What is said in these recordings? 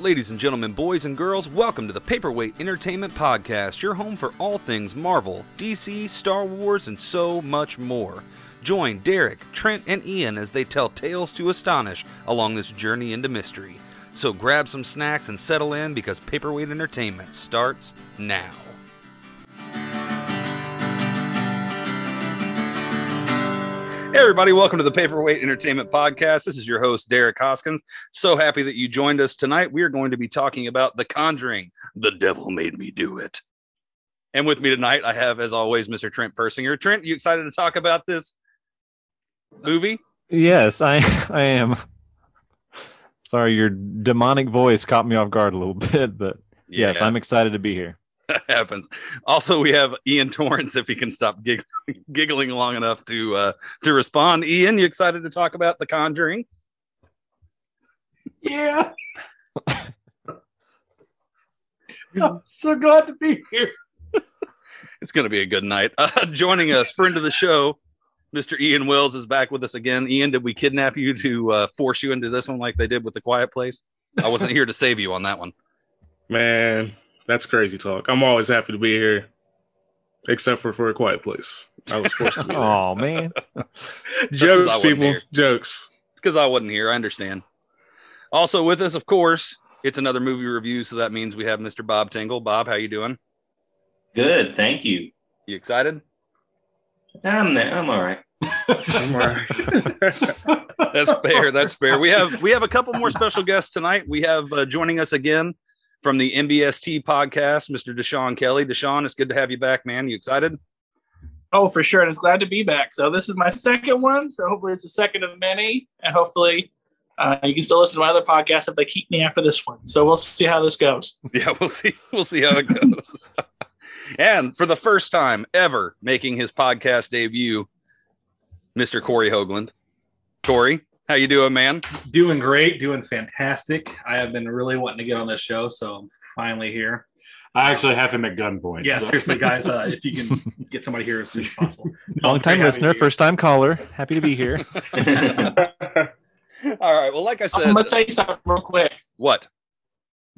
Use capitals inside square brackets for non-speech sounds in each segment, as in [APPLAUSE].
Ladies and gentlemen, boys and girls, welcome to the Paperweight Entertainment Podcast, your home for all things Marvel, DC, Star Wars, and so much more. Join Derek, Trent, and Ian as they tell tales to astonish along this journey into mystery. So grab some snacks and settle in because Paperweight Entertainment starts now. Hey, everybody, welcome to the Paperweight Entertainment Podcast. This is your host, Derek Hoskins. So happy that you joined us tonight. We are going to be talking about The Conjuring. The devil made me do it. And with me tonight, I have, as always, Mr. Trent Persinger. Trent, you excited to talk about this movie? Yes, I I am. Sorry, your demonic voice caught me off guard a little [LAUGHS] bit, but yes, I'm excited to be here. That [LAUGHS] happens. Also, we have Ian Torrance if he can stop gig- [LAUGHS] giggling long enough to uh, to respond. Ian, you excited to talk about The Conjuring? Yeah. [LAUGHS] I'm so glad to be here. It's going to be a good night. Uh, joining us, friend of the show, Mr. Ian Wells is back with us again. Ian, did we kidnap you to uh, force you into this one like they did with The Quiet Place? I wasn't here to save you on that one. Man, that's crazy talk. I'm always happy to be here, except for for a quiet place. I was forced to be there. Oh man, [LAUGHS] Just 'cause I Jokes, people. here. Jokes. It's because I wasn't here. I understand. Also with us, of course, it's another movie review, so that means we have Mr. Bob Tingle. Bob, how you doing? Good, thank you. You excited? I'm I'm all right. I'm all right. [LAUGHS] That's fair. That's fair. We have we have a couple more special guests tonight. We have uh, joining us again from the MBST podcast, Mr. Dashawn Kelly. Dashawn, it's good to have you back, man. You excited? Oh, for sure. And it's glad to be back. So this is my second one. So hopefully it's the second of many. And hopefully uh, you can still listen to my other podcasts if they keep me after this one. So we'll see how this goes. [LAUGHS] Yeah, we'll see. We'll see how it goes. [LAUGHS] and for the first time ever making his podcast debut, Mr. Cory Hoagland. Cory, how you doing, man? doing great, doing fantastic. I have been really wanting to get on this show, so I'm finally here. I actually have him at gunpoint. Yeah, so- seriously, guys, uh, if you can [LAUGHS] get somebody here as soon as possible. long time Great listener, first time caller. Happy to be here. [LAUGHS] All right. Well, like I said, I'm going to tell you something real quick. what?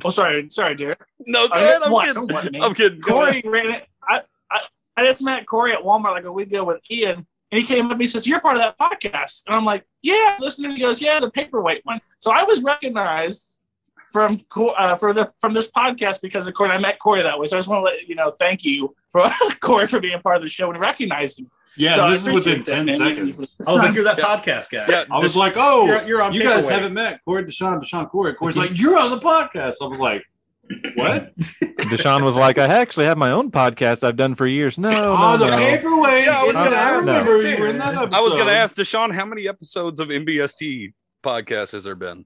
Oh, sorry. Sorry, Derek. No, go Uh, ahead. I'm what? kidding. Don't let me. I'm kidding. Cory ran it. I, I, I just met Cory at Walmart like a week ago with Ian. And he came up and he says, You're part of that podcast. And I'm like, Yeah, listening. He goes, Yeah, the paperweight one. So I was recognized from uh, for the from this podcast because of Cory. I met Cory that way. So I just want to let you know, thank you for [LAUGHS] Cory for being part of the show and recognizing. yeah, So I this is within appreciate that, 10 seconds. I was like, you're that Yeah. podcast guy. Yeah, I was Desh- like, oh, You're- you're on you guys Paperweight. haven't met Cory Dashawn, Dashawn Cory. Cory's [LAUGHS] like, you're on the podcast. I was like, what? Dashawn was like, I actually have my own podcast I've done for years. No, oh, no, the no. paperweight. Yeah, I was gonna ask remember you in that episode. I was going to ask Dashawn how many episodes of MBST podcast has there been?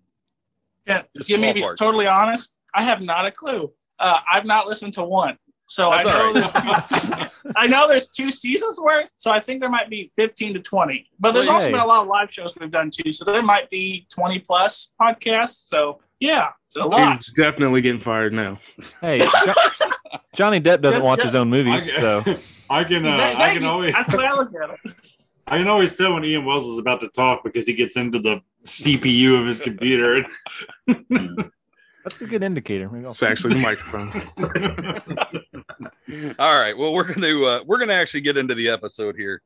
Yeah, Just give me to be totally honest. I have not a clue. Uh, I've not listened to one. So That's I know right. there's [LAUGHS] I know there's two seasons worth, so I think there might be 15 to 20. But there's also been a lot of live shows we've done too, so there might be 20 plus podcasts. So yeah, it's a lot. He's definitely getting fired now. Hey, Jo- [LAUGHS] Johnny Depp doesn't watch his own movies, I, so [LAUGHS] I can, uh, Thank I can you. always, That's the way I look at it. [LAUGHS] I can always tell when Ian Wells is about to talk because he gets into the CPU of his computer. that's a good indicator. Maybe I'll- It's actually the microphone. All right. Well, we're going to uh, we're going to actually get into the episode here.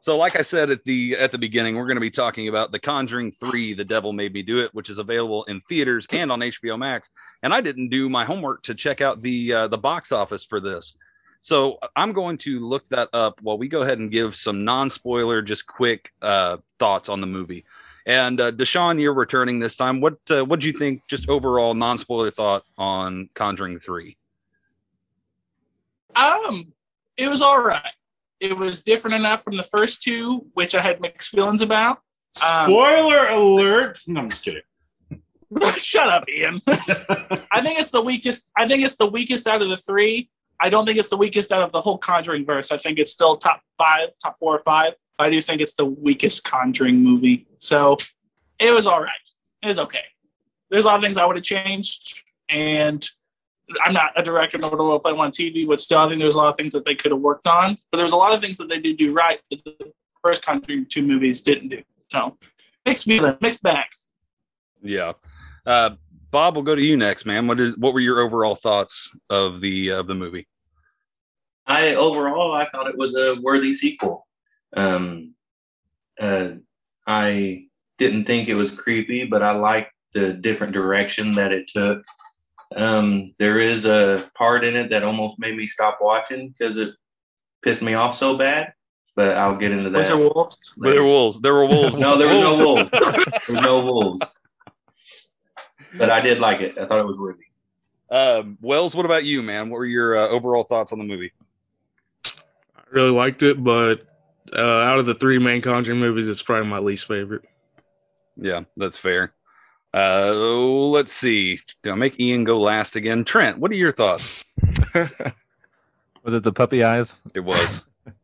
So, like I said at the at the beginning, we're going to be talking about The Conjuring Three: The Devil Made Me Do It, which is available in theaters and on HBO Max. And I didn't do my homework to check out the uh, the box office for this, so I'm going to look that up while we go ahead and give some non spoiler, just quick uh, thoughts on the movie. And uh, Dashawn, you're returning this time. What uh, what do you think? Just overall non spoiler thought on Conjuring Three. Um, it was all right. It was different enough from the first two, which I had mixed feelings about. Um, Spoiler alert. No, I'm just kidding. [LAUGHS] Shut up, Ian. [LAUGHS] I think it's the weakest. I think it's the weakest out of the three. I don't think it's the weakest out of the whole Conjuring verse. I think it's still top five, top four or five. I do think it's the weakest Conjuring movie. So it was all right. It was okay. There's a lot of things I would have changed, and I'm not a director nor do I play on TV, but still, I think there's a lot of things that they could have worked on. But there's a lot of things that they did do right that the first Conjuring two movies didn't do. So mixed feeling, mixed back. Yeah. Uh, Bob, we'll go to you next, man. What is what were your overall thoughts of the of the movie? I overall I thought it was a worthy sequel. Um, uh, I didn't think it was creepy, but I liked the different direction that it took. Um, there is a part in it that almost made me stop watching because it pissed me off so bad. But I'll get into that. Was there wolves? There were wolves. There were wolves. No, there were no wolves. There was no wolves. But I did like it. I thought it was worthy. Um, Wells, what about you, man? What were your uh, overall thoughts on the movie? I really liked it, but uh, out of the three main Conjuring movies, it's probably my least favorite. Yeah, that's fair. Uh, let's see. Do I make Ian go last again? Trent, what are your thoughts? [LAUGHS] Was it the puppy eyes? It was. [LAUGHS]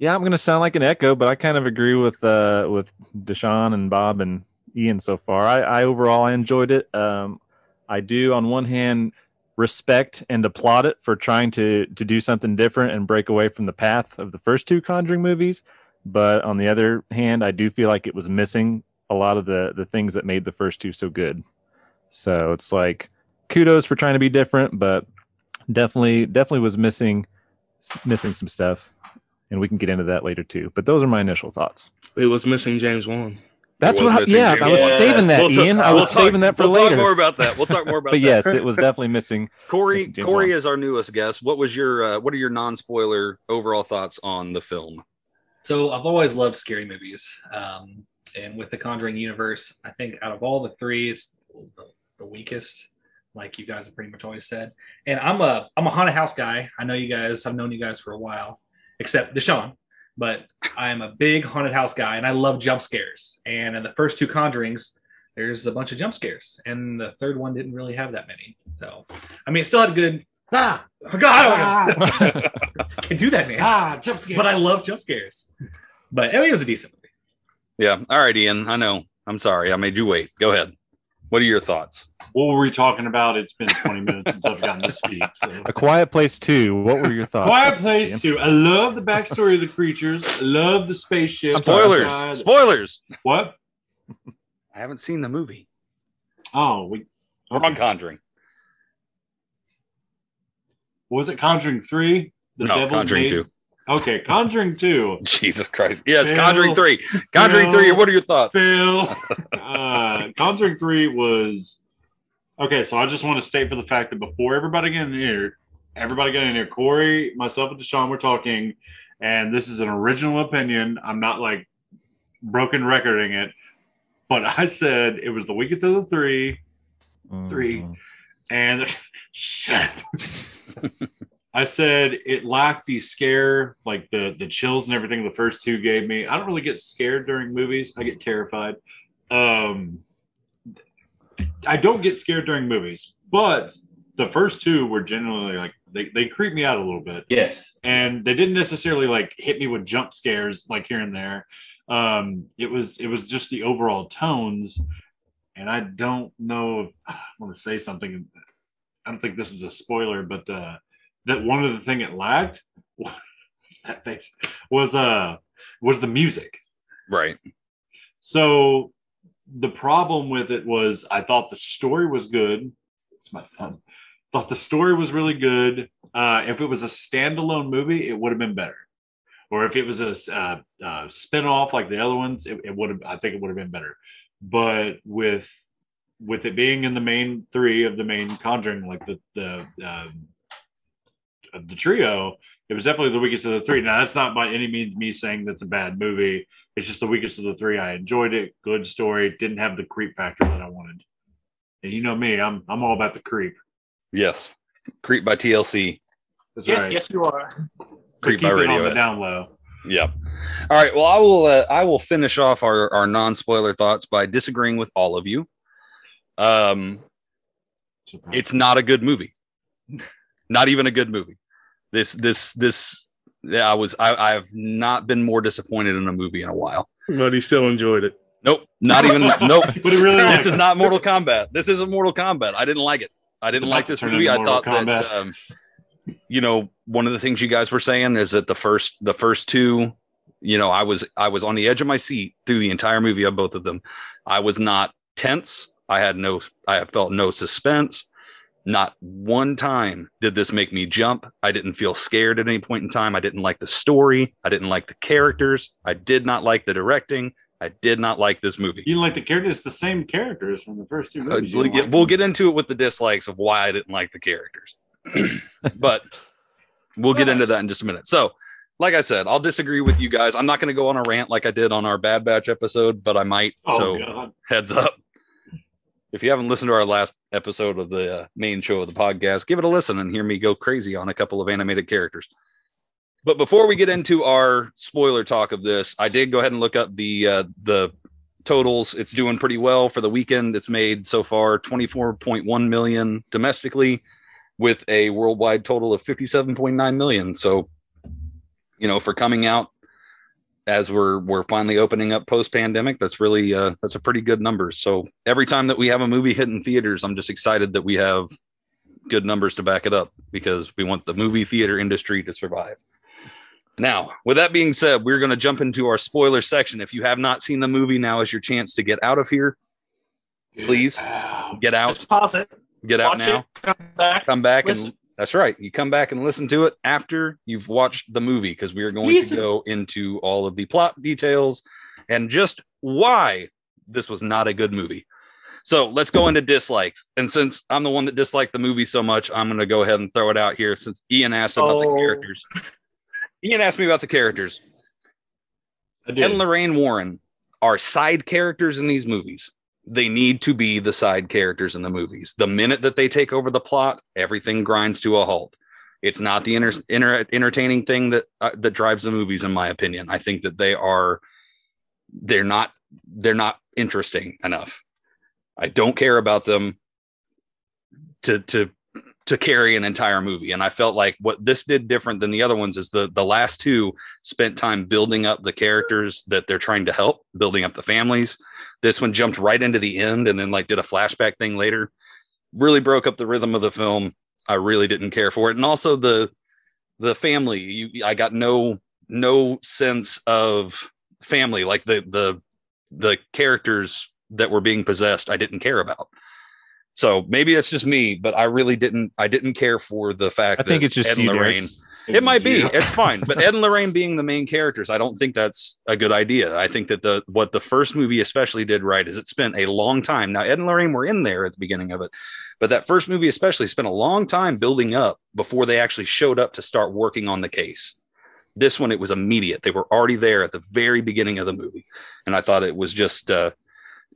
Yeah, I'm gonna sound like an echo, but I kind of agree with uh with Dashawn and Bob and Ian so far. I, I overall I enjoyed it. Um, I do on one hand respect and applaud it for trying to to do something different and break away from the path of the first two Conjuring movies. But on the other hand, I do feel like it was missing a lot of the the things that made the first two so good. So it's like kudos for trying to be different, but definitely definitely was missing missing some stuff and we can get into that later too. But those are my initial thoughts. It was missing James Wan. That's what. I, yeah, James I was Wan. saving that, We'll talk- Ian. I we'll was talk- saving that for we'll later. Talk more about that. We'll talk more about [LAUGHS] but that. yes, it was definitely missing. Cory, Missing James Cory Wan. is our newest guest. What was your uh, what are your non-spoiler overall thoughts on the film? So I've always loved scary movies, um, and with the Conjuring universe, I think out of all the three, it's the, the weakest. Like you guys have pretty much always said. And I'm a I'm a haunted house guy. I know you guys. I've known you guys for a while, except Dashawn. But I am a big haunted house guy, and I love jump scares. And in the first two Conjurings, there's a bunch of jump scares, and the third one didn't really have that many. So, I mean, it still had good. Ah, God, [LAUGHS] can do that, man. ah, jump scare. But I love jump scares. But I mean, it was a decent. Yeah. All right, Ian. I know. I'm sorry. I made you wait. Go ahead. What are your thoughts? what were we talking about? It's been 20 minutes since I've gotten to speak. So. [LAUGHS] A Quiet Place Two. What were your thoughts? Quiet Place too. I love the backstory of the creatures. I love the spaceship. Spoilers. outside. Spoilers. What? I haven't seen the movie. Oh, we. We're on Conjuring. Was it Conjuring three? no, Conjuring made- two. Okay, Conjuring two. [LAUGHS] Jesus Christ. Yes, Bill. Conjuring three. Conjuring Bill. three. What are your thoughts? Bill. [LAUGHS] uh, Conjuring three was okay. So I just want to state for the fact that before everybody got in here, everybody got in here. Cory, myself, and Dashawn were talking, and this is an original opinion. I'm not like broken recording it, but I said it was the weakest of the three. Three. Mm. and [LAUGHS] shut up. I said it lacked the scare, like the the chills and everything the first two gave me. I don't really get scared during movies. I get terrified. Um I don't get scared during movies, but the first two were generally like they, they creep me out a little bit Yes. and they didn't necessarily like hit me with jump scares like here and there um it was it was just the overall tones and i don't know if i want to say something i don't think this is a spoiler but uh that one of the thing it lacked [LAUGHS] was that face was uh was the music Right. so the problem with it was I thought the story was good. It's my thumb. Thought the story was really good. Uh, if it was a standalone movie, it would have been better. Or if it was a uh, uh, spin-off like the other ones, it, it would have. I think it would have been better. But with with it being in the main three of the main Conjuring, like the the um, of the trio, it was definitely the weakest of the three. Now that's not by any means me saying that's a bad movie. It's just the weakest of the three. I enjoyed it. Good story. Didn't have the creep factor that I wanted. And you know me, I'm I'm all about the creep. Yes. Creep by TLC. That's Yes, right. yes, you are. Creep keep by it on the down low. Yep. All right. Well, I will. Uh, I will finish off our our non spoiler thoughts by disagreeing with all of you. Um, it's not a good movie. [LAUGHS] not even a good movie. This this this. I was. I I have not been more disappointed in a movie in a while. But he still enjoyed it. Nope. Not even. [LAUGHS] nope. But it really this is not Mortal Kombat. This isn't Mortal Kombat. I didn't like it. I didn't like this movie. I into Mortal thought that, um, you know, one of the things you guys were saying is that the first, the first two, you know, I was, I was on the edge of my seat through the entire movie of both of them. I was not tense. I had no, I felt no suspense. Not one time did this make me jump. I didn't feel scared at any point in time. I didn't like the story. I didn't like the characters. I did not like the directing. I did not like this movie. You didn't like the characters, the same characters from the first two Uh, movies. You we'll, get, like we'll get into it with the dislikes of why I didn't like the characters, [CLEARS THROAT] but we'll get into that in just a minute. So, like I said, I'll disagree with you guys. I'm not going to go on a rant like I did on our Bad Batch episode, but I might. Oh, so, God. heads up. If you haven't listened to our last episode of the uh, main show of the podcast, give it a listen and hear me go crazy on a couple of animated characters. But before we get into our spoiler talk of this, I did go ahead and look up the uh, the totals. It's doing pretty well for the weekend. It's made so far 24.1 million domestically with a worldwide total of 57.9 million. So, you know, for coming out as we're we're finally opening up post pandemic, that's really uh that's a pretty good number. So, every time that we have a movie hit in theaters, I'm just excited that we have good numbers to back it up because we want the movie theater industry to survive. Now, with that being said, we're going to jump into our spoiler section. If you have not seen the movie, now is your chance to get out of here. Please get out, Just pause it. get out watch now. it. Come back. Come back and that's right. You come back and listen to it after you've watched the movie because we are going Listen. to go into all of the plot details and just why this was not a good movie. So let's go into dislikes. And since I'm the one that disliked the movie so much, I'm going to go ahead and throw it out here since Ian asked about the Oh. characters. Ian asked me about the characters. I Ed did. and Lorraine Warren are side characters in these movies. They need to be the side characters in the movies. The minute that they take over the plot, everything grinds to a halt. It's not the inter- inter- entertaining thing that uh, that drives the movies, in my opinion. I think that they are they're not they're not interesting enough. I don't care about them to to to carry an entire movie. And I felt like what this did different than the other ones is the the last two spent time building up the characters that they're trying to help, building up the families. This one jumped right into the end and then like did a flashback thing later. Really broke up the rhythm of the film. I really didn't care for it. And also the the family, you I got no no sense of family like the the the characters that were being possessed I didn't care about. So maybe that's just me, but I really didn't I didn't care for the fact I think it's just Ed and Derek. It might be. You. It's fine. But Ed and Lorraine being the main characters, I don't think that's a good idea. I think that the what the first movie especially did right is it spent a long time. Now Ed and Lorraine were in there at the beginning of it, but that first movie especially spent a long time building up before they actually showed up to start working on the case. This one it was immediate. They were already there at the very beginning of the movie, and I thought it was just uh,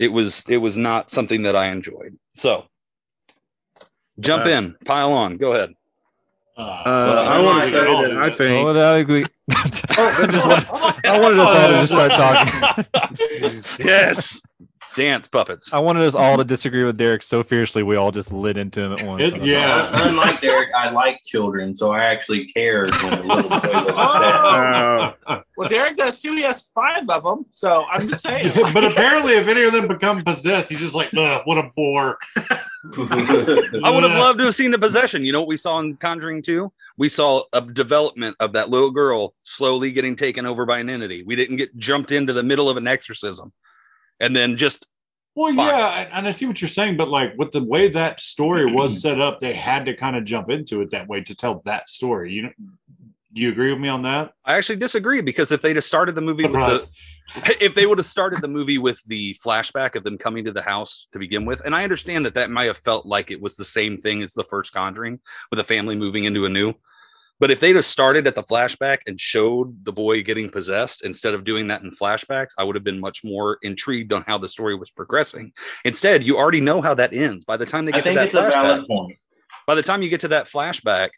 it was it was not something that I enjoyed. So jump Uh, in, pile on, go ahead. Uh, I I'm want to say that I [LAUGHS] Oh, think I agree. I, just want, I wanted us all to just start talking. [LAUGHS] yes. Dance puppets. I wanted us all to disagree with Derek so fiercely we all just lit into him at once. It- yeah. Un- Unlike Derek, I like children, so I actually cared when the little boy was upset. uh, Well, Derek does too. He has five of them. So I'm just saying. [LAUGHS] but apparently, if any of them become possessed, he's just like, what a bore. [LAUGHS] I would have loved to have seen the possession. You know what we saw in Conjuring 2? We saw a development of that little girl slowly getting taken over by an entity. We didn't get jumped into the middle of an exorcism and then just Well, Fine. yeah, and- and I see what you're saying, but like with the way that story was [CLEARS THROAT] set up, they had to kind of jump into it that way to tell that story. You know, you agree with me on that? I actually disagree because if they'd have started the movie with the, [LAUGHS] if they would have started the movie with the flashback of them coming to the house to begin with, and I understand that that might have felt like it was the same thing as the first Conjuring with a family moving into a new. But if they'd have started at the flashback and showed the boy getting possessed instead of doing that in flashbacks, I would have been much more intrigued on how the story was progressing. Instead, you already know how that ends. By the time they I get to think that it's a flashback, valid point. by the time you get to that flashback,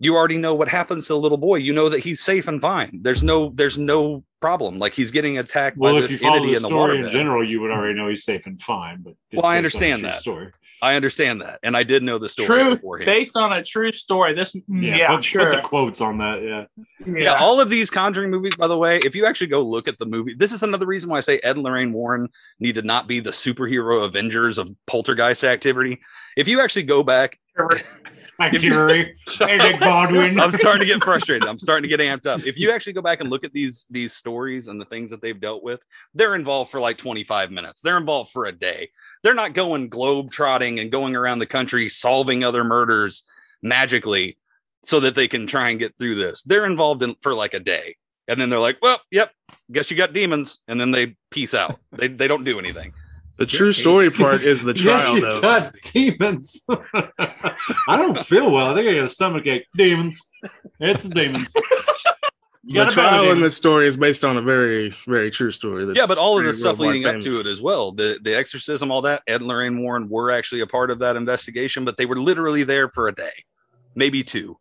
you already know what happens to the little boy. You know that he's safe and fine. There's no there's no problem. Like he's getting attacked Well, by if you this follow entity the in the story in general, you would already know he's safe and fine. But Well, I based on a understand that. story. I understand that, and I did know the story True, beforehand. based on a true story. This, mm, Yeah, yeah, put, sure. put the quotes on that. Yeah, yeah. yeah, all of these Conjuring movies, by the way, if you actually go look at the movie, this is another reason why I say Ed and Lorraine Warren need to not be the superhero Avengers of poltergeist activity. If you actually go back, [LAUGHS] Eric Baldwin. [LAUGHS] I'm starting to get frustrated. I'm starting to get amped up. If you actually go back and look at these these stories and the things that they've dealt with, they're involved for like 25 minutes. They're involved for a day. They're not going globe trotting and going around the country solving other murders magically so that they can try and get through this. They're involved in for like a day. And then they're like, "Well, yep, guess you got demons." And then they peace out. They they don't do anything. The true story [LAUGHS] part is the trial, Yes, trial, you though. got demons. [LAUGHS] I don't feel well. I think I got a stomach ache. Demons. It's the demons. [LAUGHS] You The trial in this story is based on a very, very true story. That's yeah, but all of the stuff worldwide leading up to it as well, the the exorcism, all that, Ed and Lorraine Warren were actually a part of that investigation, but they were literally there for a day, maybe two.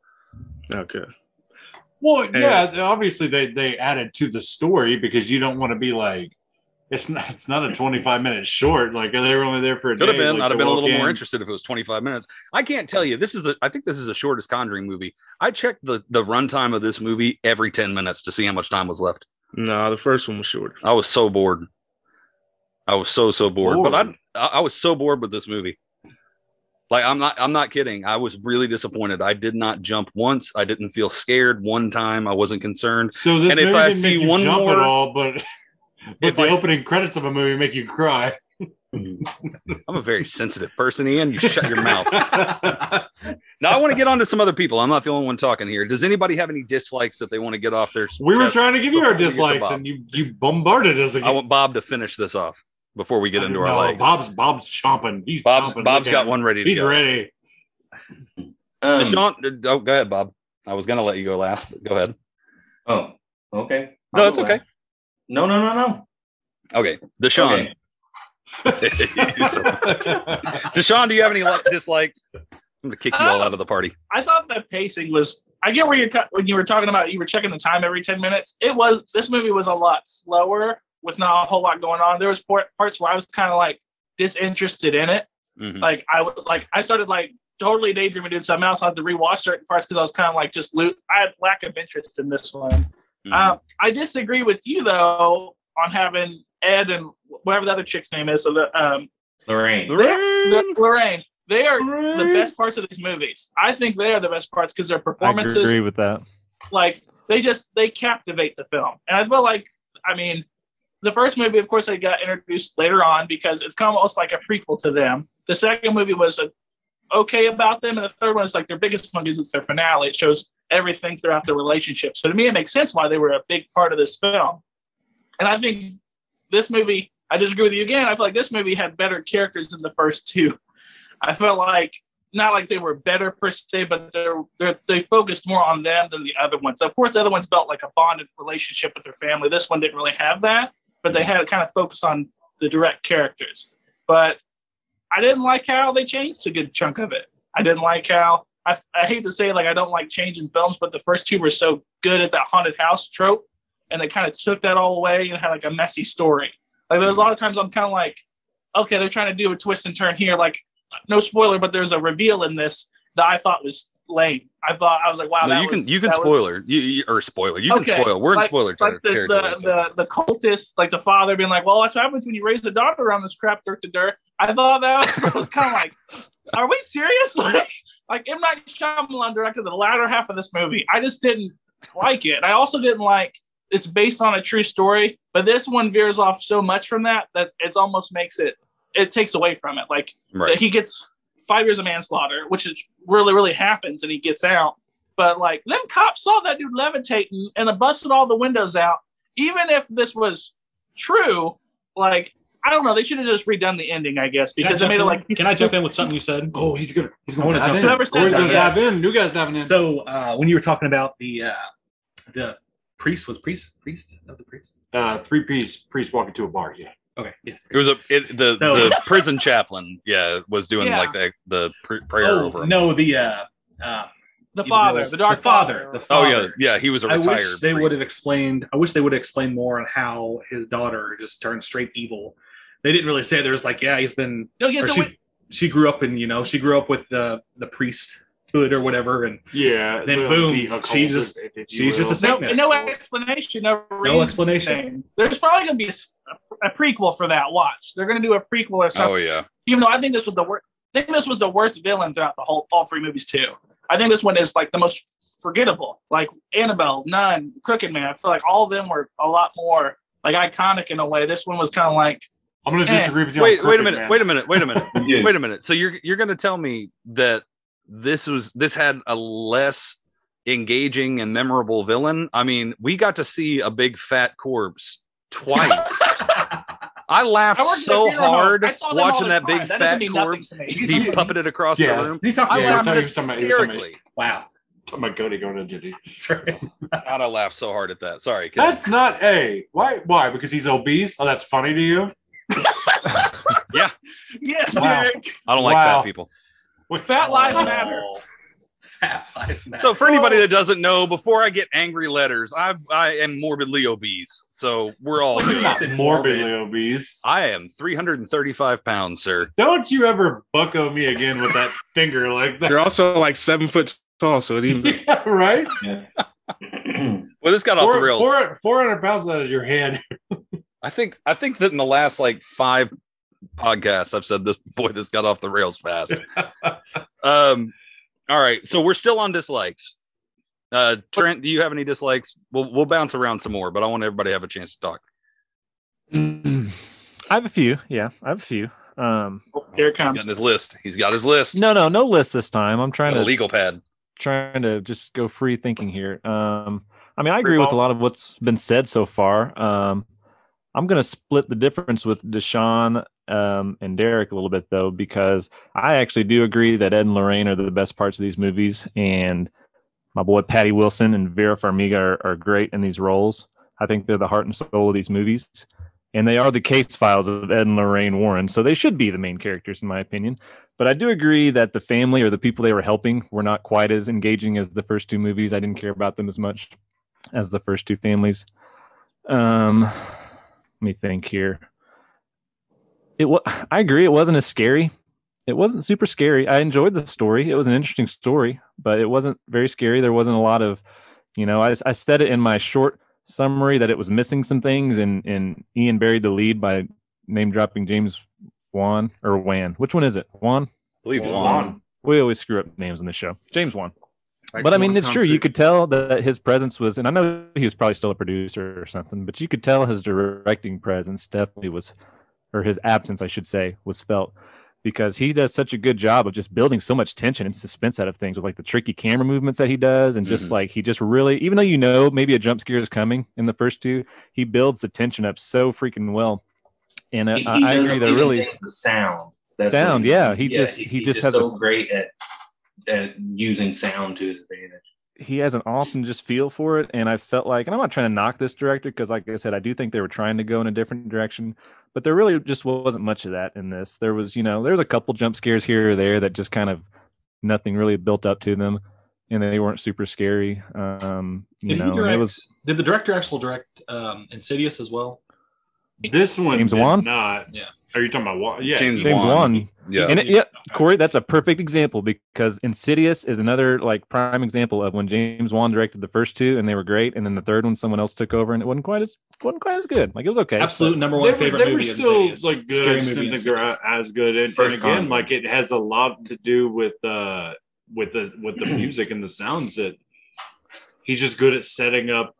Okay. Well, yeah, obviously they they added to the story because you don't want to be like it's not it's not a 25 minute short. Like they were only there for a Could have day. been. like, I'd have been a walk little more interested if it was 25 minutes. I can't tell you. This is the. I think this is the shortest Conjuring movie. I checked the the runtime of this movie every 10 minutes to see how much time was left. No, the first one was short. I was so bored. I was so so bored. But I I was so bored with this movie. Like I'm not I'm not kidding. I was really disappointed. I did not jump once. I didn't feel scared one time. I wasn't concerned. So this And if movie I didn't see one jump more- at all, but but If the I- opening credits of a movie make you cry. [LAUGHS] I'm a very sensitive person, Ian. You shut your mouth. [LAUGHS] Now I want to get on to some other people. I'm not the only one talking here. Does anybody have any dislikes that they want to get off their we were trying to give you our before we get to dislikes, and you you bombarded us again. I want Bob to finish this off before we get into our no, legs. Bob's Bob's chomping. He's Bob's chomping. Bob's Look got one ready to He's go. ready. Um, Dashawn, oh, go ahead, Bob. I was gonna let you go last, but go ahead. oh, okay. No, it's okay. Last. No, no, no, no. Okay, Dashawn. Okay. [LAUGHS] Dashawn, do you have any li- dislikes? I'm gonna kick you all out of the party. I thought the pacing was. I get where you're when you were talking about you were checking the time every ten minutes. It was this movie was a lot slower with not a whole lot going on. There was parts where I was kind of like disinterested in it. Mhm. Like I would like I started like totally daydreaming doing something else. I had to rewatch certain parts because I was kind of like just lo- I had lack of interest in this one. Mhm. Uh, I disagree with you though on having Ed and whatever the other chick's name is. So the um Lorraine. the- Lorraine. They are the best parts of these movies. I think they are the best parts because their performances. I performances, agree with that. like they just they captivate the film. And I feel like, I mean, the first movie, of course, they got introduced later on because it's kind of almost like a prequel to them. The second movie was a, okay about them, and the third one is like their biggest one because it's their finale. It shows everything throughout their relationship. So to me, it makes sense why they were a big part of this film. And I think this movie, I disagree with you again. I feel like this movie had better characters than the first two. [LAUGHS] I felt like not like they were better per se, but they're, they're they focused more on them than the other ones. Of course, the other ones felt like a bonded relationship with their family. This one didn't really have that, but they had kind of focus on the direct characters. But I didn't like how they changed a good chunk of it. I didn't like how I, I hate to say like I don't like changing films, but the first two were so good at that haunted house trope, and they kind of took that all away and had like a messy story. Like there's a lot of times I'm kind of like, okay, they're trying to do a twist and turn here. Like no spoiler, but there's a reveal in this that I thought was lame. I thought I was like, wow, No, you can was- you can that was- spoiler you, you or spoiler you can spoil. We're in like- spoiler ter- like the, territory. the, so- the the cultist, like the father being like, "Well, that's what happens when you raise a daughter around this crap dirt to dirt." I thought that was, [LAUGHS] was kind of like, "Are we serious?" [LAUGHS] Like, like M Night Shyamalan directed the latter half of this movie. I just didn't like it. I also didn't like it's based on a true story, but this one veers off so much from that that it almost makes it it takes away from it. Like right. he gets five years of manslaughter, which is really, really happens, and he gets out. But like them cops saw that dude levitating and busted all the windows out. Even if this was true, like I don't know, they should have just redone the ending, I guess, because they I made it like? Can I jump in with something you said? Oh, he's gonna he's gonna dive jump in. in. Whoever said gonna dive in. New guy's diving in. So uh, when you were talking about the uh, the priest was priest priest of the priest. uh, three piece priest walking to a bar. Yeah. Okay. Yes. It was a it, the So- the prison chaplain, yeah, was doing Yeah. like the the pr- prayer Oh over him. no, the uh, um, the it father, was the dark father, the Oh yeah, yeah, he was a I retired. wish they priest. would have explained. I wish they would have explained more on how his daughter just turned straight evil. They didn't really say. There's like, yeah, he's been. No, yeah, so she, wait- she grew up in, you know, she grew up with the the priesthood or whatever, and Yeah. Then the- boom, the occult, she just- if- if you she's just will. a no, no explanation, no, no explanation. There's probably gonna be a, a prequel for that. Watch, they're gonna do a prequel or something. Oh yeah, Even though I think this was the worst. I think this was the worst villain throughout the whole all three movies too. I think this one is like the most forgettable. Like Annabelle, Nun, Crooked Man. I feel like all of them were a lot more like iconic in a way. This one was kind of like I'm going to Eh. disagree with you. on Wait, wait a minute. Man. Wait a minute. Wait a minute. [LAUGHS] Yeah. wait a minute. So you're you're going to tell me that this was this had a less engaging and memorable villain? I mean, we got to see a big fat corpse twice. [LAUGHS] I laughed I worked at a so hard I saw them all watching that time. big That fat corpse to me. be puppeted across Yeah. the room. He talked I Yeah, laughed he was talking about- he was talking about- hysterically. Wow. Talking about Cody going to Jitty. [LAUGHS] That's right. God, I laughed so hard at that. Sorry, kid. That's not a Why? Why? Because he's obese. Oh, that's funny to you. [LAUGHS] yeah, Wow. Derek. I don't like Wow. fat people. With fat lives matter. Oh, [LAUGHS] Fat lives matter. So for anybody that doesn't know, before I get angry letters, I I am morbidly obese. So we're all You're good. not Morbid. morbidly obese. I am 335 pounds, sir. Don't you ever bucko me again with that [LAUGHS] finger like that? You're also like seven foot tall, so it even Yeah, right? [CLEARS THROAT] Well, this got off the Four, rails. four, 400 pounds out of your hand. I think I think that in the last like five podcasts, I've said this. [LAUGHS] Boy, this got off the rails fast. [LAUGHS] um, all right, so we're still on dislikes. Uh, Trent, do you have any dislikes? We'll we'll bounce around some more, but I want everybody to have a chance to talk. [CLEARS THROAT] I have a few. Yeah, I have a few. Um, Oh, here it He's comes. got his list. He's got his list. no, no, no list this time. I'm trying Got a to legal pad. trying to just go free thinking here. Um, I mean, I agree with a lot of what's been said so far. Um, I'm going to split the difference with Dashawn um, and Derek a little bit though, because I actually do agree that Ed and Lorraine are the best parts of these movies, and my boy Patty Wilson and Vera Farmiga are, are great in these roles. I think they're the heart and soul of these movies, and they are the case files of Ed and Lorraine Warren, so they should be the main characters in my opinion. But I do agree that the family or the people they were helping were not quite as engaging as the first two movies. I didn't care about them as much as the first two families. Um, let me think here. It was. I agree. It wasn't as scary. It wasn't super scary. I enjoyed the story. It was an interesting story, but it wasn't very scary. There wasn't a lot of, you know, I, I said it in my short summary that it was missing some things, and and Ian buried the lead by name dropping James Wan or Wan. Which one is it? Wan. I believe Well, Juan. We always screw up names on the show. James Wan. But I mean, it's true. You could tell that his presence was, and I know he was probably still a producer or something, but you could tell his directing presence definitely was, or his absence, I should say, was felt because he does such a good job of just building so much tension and suspense out of things with like the tricky camera movements that he does. And just Mhm. like he just really, even though you know maybe a jump scare is coming in the first two, he builds the tension up so freaking well. And uh, He- he I agree. They're really, the sound. That's Sound, what yeah, he just- he he's just has a- so great at at using sound to his advantage. he has an awesome just feel for it and i felt like and i'm not trying to knock this director because like i said i do think they were trying to go in a different direction but there really just wasn't much of that in this there was you know there was a couple jump scares here or there that just kind of nothing really built up to them and they weren't super scary um you Did, know direct, it was did the director actually direct um, Insidious as well? This one James did Wan? not. Yeah. Are you talking about Wan? Yeah. James, james Wan. wan Yeah. and it, yeah cory that's a perfect example because insidious is another like prime example of when james wan directed the first two and they were great and then the third one someone else took over and it wasn't quite as wasn't quite as good like it was okay Absolute but- number They one were, favorite they were movie. still Insidious. like good. Scary I movie. didn't think they were Insidious. as good. And, First and again, like it has a lot to do with uh with the with the music and the sounds that he's just good at setting up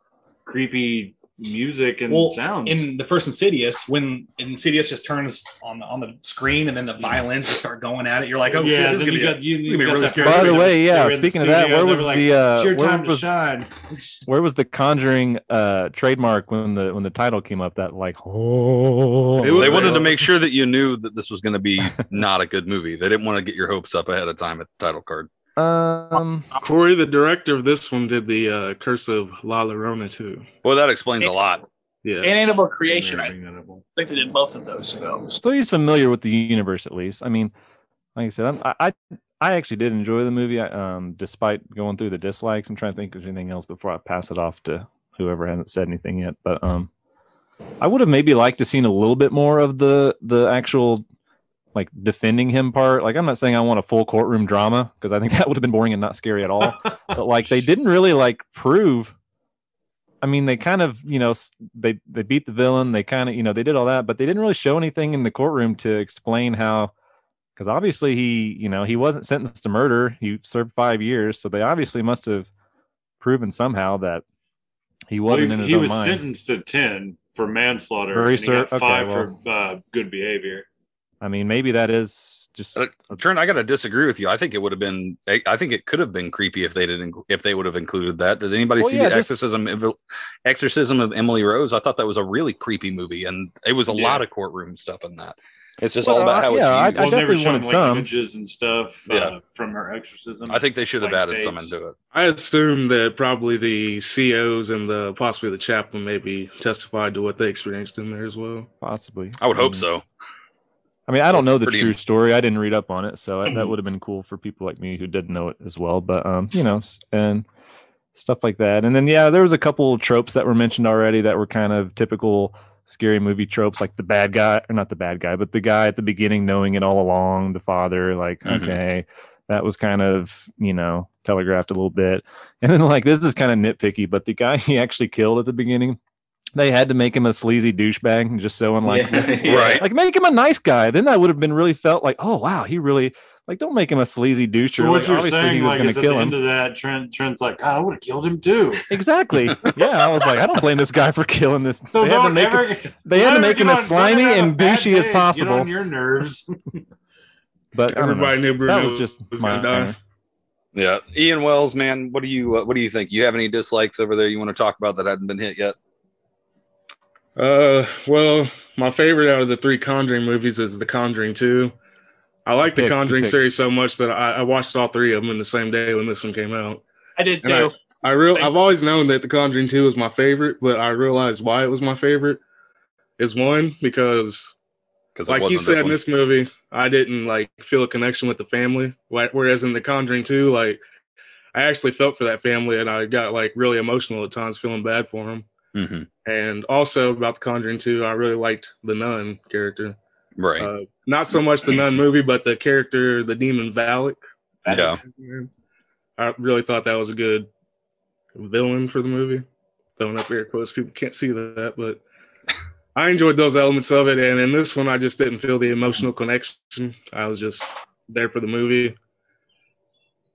creepy music and well, sounds. in the first Insidious, when Insidious just turns on the on the screen and then the violins just start going at it, you're like, oh yeah, shit, this is gonna be a- got you, gonna you be really that scary. By the way, yeah. Speaking of that, where was like, the uh, where time to was shine? [LAUGHS] where was the Conjuring uh, trademark when the when the title came up? That like, oh, they wanted there. to make sure that you knew that this was going to be [LAUGHS] not a good movie. They didn't want to get your hopes up ahead of time at the title card. Um, Cory, the director of this one, did the uh, Curse of La Llorona too. Well, that explains a lot. Yeah, And Annabelle Creation. I Bring think they did both of those films. so he's familiar with the universe at least. I mean, like I said, I'm, I I I actually did enjoy the movie. Um, despite going through the dislikes, I'm trying to think of anything else before I pass it off to whoever hasn't said anything yet. But um, I would have maybe liked to seen a little bit more of the the actual like defending him part. Like I'm not saying I want a full courtroom drama because I think [LAUGHS] that would have been boring and not scary at all. [LAUGHS] but like they didn't really like prove i mean they kind of you know they they beat the villain they kind of you know they did all that but they didn't really show anything in the courtroom to explain how because obviously he, you know, he wasn't sentenced to murder. He served five years, so they obviously must have proven somehow that he wasn't Well, in his he was mind. sentenced to 10 for manslaughter. Very and he got okay, five well- for uh, good behavior. I mean, maybe that is just Uh, Trent, I got to disagree with you. I think it would have been. I I think it could have been creepy if they didn't. If they would have included that. Did anybody Well, see yeah, the just- exorcism? of- Exorcism of Emily Rose. I thought that was a really creepy movie, and it was a Yeah. lot of courtroom stuff in that. It's just Well, all about how yeah, it's I- used. Well, they were definitely showing wanted like some. images and stuff uh, from her exorcism. I think they should have like added some tapes. into it. I assume that probably the COs and the possibly the chaplain maybe testified to what they experienced in there as well. possibly. I would hope mean, so. I mean, I don't know the true story. I didn't read up on it, so that, that would have been cool for people like me who didn't know it as well. But um, you know, and stuff like that. And then yeah, there was a couple tropes that were mentioned already that were kind of typical scary movie tropes, like the bad guy, or not the bad guy, but the guy at the beginning knowing it all along, the father. Like, Mhm. okay, that was kind of you know telegraphed a little bit. And then like this is kind of nitpicky, but the guy [LAUGHS] he actually killed at the beginning. They had to make him a sleazy douchebag just so [LAUGHS] unlikely. Yeah. Right. Like make him a nice guy. Then that would have been really felt like, oh wow, he really like don't make him a sleazy douche. So what like, you're obviously he saying was like, going is to at the kill end him. of that, Trent, Trent's like, "God, I would have killed him too. [LAUGHS] Exactly. [LAUGHS] yeah, I was like, I don't blame this guy for killing this. So they had to make ever, him, they had to make him as slimy don't ever have and a douchey as day. Get possible. on your nerves. But I don't know. Everybody knew Bruno that was just was my gonna die. Yeah, Ian Wells, man, what do you uh, what do you think? You have any dislikes over there you want to talk about that hadn't been hit yet? Uh, well, my favorite out of the three Conjuring movies is The Conjuring 2. I like the pick, Conjuring pick. series so much that I, I watched all three of them in the same day when this one came out. I did And too. I real Same. I've always known that The Conjuring 2 was my favorite, but I realized why it was my favorite is one because Because like you said in this movie, I didn't like feel a connection with the family. Wh- Whereas in The Conjuring 2, like I actually felt for that family and I got like really emotional at times feeling bad for them. Hmm And also about The Conjuring 2, I really liked the nun character. right? Uh, not so much the nun movie, but the character, the demon Valak. yeah, I really thought that was a good villain for the movie. Throwing up air quotes, people can't see that, but [LAUGHS] I enjoyed those elements of it. And in this one, I just didn't feel the emotional connection. I was just there for the movie.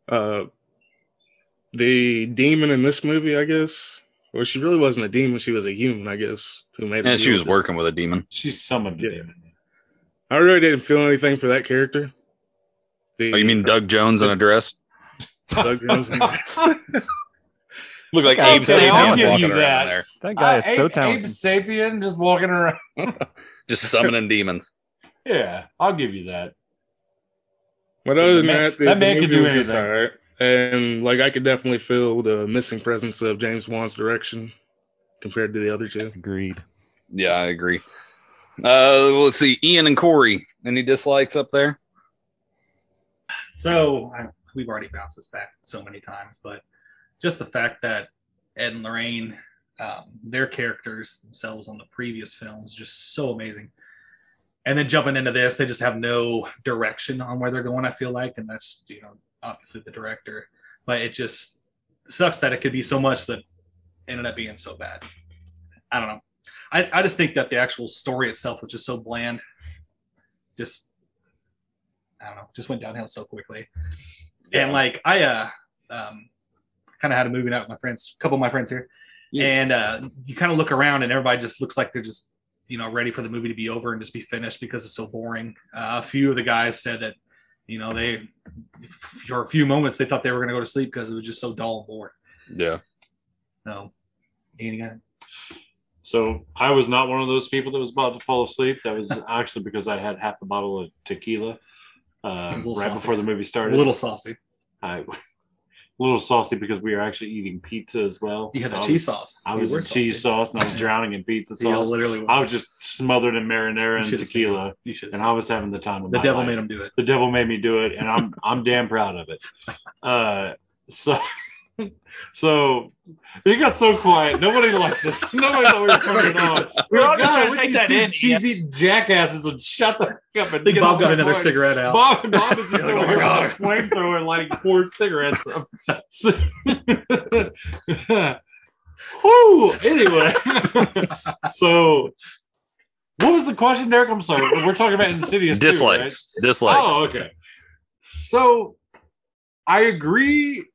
Uh, the demon in this movie, I guess, well, she really wasn't a demon; she was a human, I guess, who made. a and she was with this. working with a demon. She summoned Yeah. him. I really didn't feel anything for that character. The, Oh, you mean Doug Jones in a dress? Doug Jones? [LAUGHS] Look like Okay, Abe Sapien walking you around that. there, That guy is Uh, so Abe- talented. Abe Sapien just walking around. [LAUGHS] [LAUGHS] just summoning demons. Yeah, I'll give you that. But other than man- that, the, that man could movie do was just anything. alright. And like I could definitely feel the missing presence of James Wan's direction compared to the other two. Agreed. Yeah, I agree. Uh, let's see, Ian and Cory. Any dislikes up there? So I, we've already bounced this back so many times, but just the fact that Ed and Lorraine, um, their characters themselves on the previous films, just so amazing. And then jumping into this, they just have no direction on where they're going. I feel like, and that's you know obviously the director, but it just sucks that it could be so much that ended up being so bad. I don't know. I, I just think that the actual story itself was just so bland. Just I don't know, just went downhill so quickly. And like I uh um kind of had a movie night with my friends, a couple of my friends here. Yeah. And uh you kind of look around and everybody just looks like they're just you know ready for the movie to be over and just be finished because it's so boring. Uh, a few of the guys said that you know they for a few moments they thought they were going to go to sleep because it was just so dull and boring. Yeah. So, any guy? So I was not one of those people that was about to fall asleep. That was [LAUGHS] actually because I had half a bottle of tequila uh, It was a little right saucy. before the movie started. A little saucy. I, a little saucy because we were actually eating pizza as well. You had So the cheese sauce. I was in cheese sauce and I was [LAUGHS] drowning in pizza sauce. literally. I was just smothered in marinara and tequila, You should. and I was having the time of The devil life. made him do it. the devil made me do it and i'm i'm damn proud of it [LAUGHS] uh so [LAUGHS] so it got so quiet nobody likes us [LAUGHS] nobody thought we were coming on We were all just trying to take that in, cheesy jackasses would shut the fuck up and I think Bob got another point. cigarette out. Bob, Bob [LAUGHS] is just You're over here "Oh with a flamethrower lighting four cigarettes up. [LAUGHS] So, Whew, anyway, so What was the question, Derek? I'm sorry. We're talking about Insidious. too, right? Dislikes. Dislikes. Oh, okay. So I agree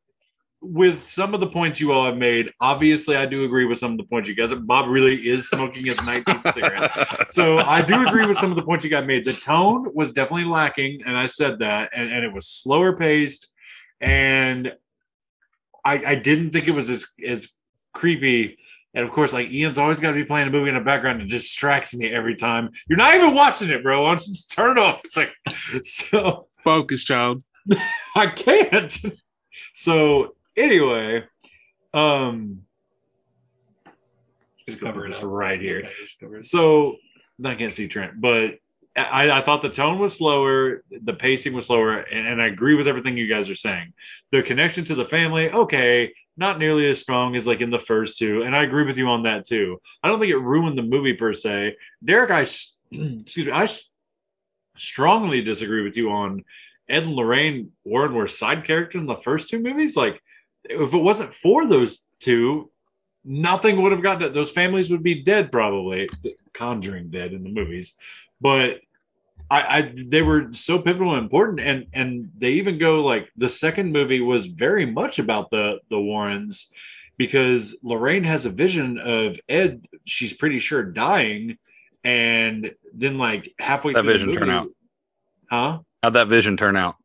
with some of the points you all have made. Obviously, I do agree with some of the points you guys. Bob really is smoking his 19th cigarette. So I do agree with some of the points you got made. The tone was definitely lacking, and I said that, and, and it was slower paced, and I, I didn't think it was as as creepy. And of course, like Ian's always got to be playing a movie in the background. It distracts me every time. You're not even watching it, bro. Why don't you just turn it off? It's like, [LAUGHS] so Focus, child. [LAUGHS] I can't. So anyway, um, Just cover it right here. Yeah, just cover it. So I can't see Trent, but I, I thought the tone was slower, the pacing was slower, and, and I agree with everything you guys are saying. The connection to the family, okay, not nearly as strong as like in the first two, and I agree with you on that too. I don't think it ruined the movie per se. Derek, I [CLEARS THROAT] excuse me, I strongly disagree with you on Ed and Lorraine Warren were side characters in the first two movies. Like, if it wasn't for those two, nothing would have gotten those families would be dead probably conjuring dead in the movies but I, I they were so pivotal and important and and they even go like the second movie was very much about the the warrens because lorraine has a vision of ed she's pretty sure dying and then like halfway That through the vision turn movie- out? huh How'd that vision turn out?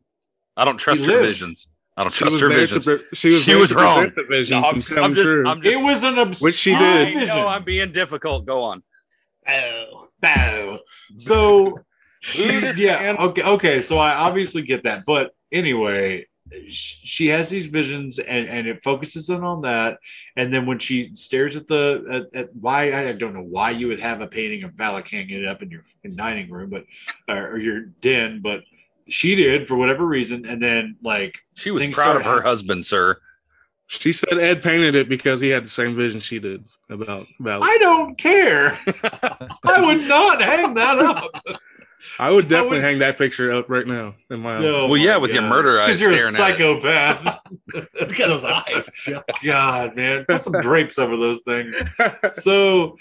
I don't trust lived. visions. I don't She trust her there visions. pre- she was, She was wrong. vision No, I'm, I'm just, true. I'm just, it was an obscene Which she did. I vision. know I'm being difficult. Go on. Oh. Bow. So [LAUGHS] she, yeah, man. okay, okay. So I obviously get that, but anyway, she has these visions, and and it focuses in on that. And then when she stares at the at, at why I don't know why you would have a painting of Valak hanging up in your fucking dining room, but or, or your den, but she did for whatever reason. And then like She was proud of her happening. husband, sir. She said Ed painted it because he had the same vision she did about about. I don't care. [LAUGHS] I would not hang that up. I would definitely would- hang that picture up right now in my house. No. well, yeah, my with your murder It's eyes you're a staring at it. psychopath. [LAUGHS] Look at those eyes. [LAUGHS] God, man, put some drapes over those things. So,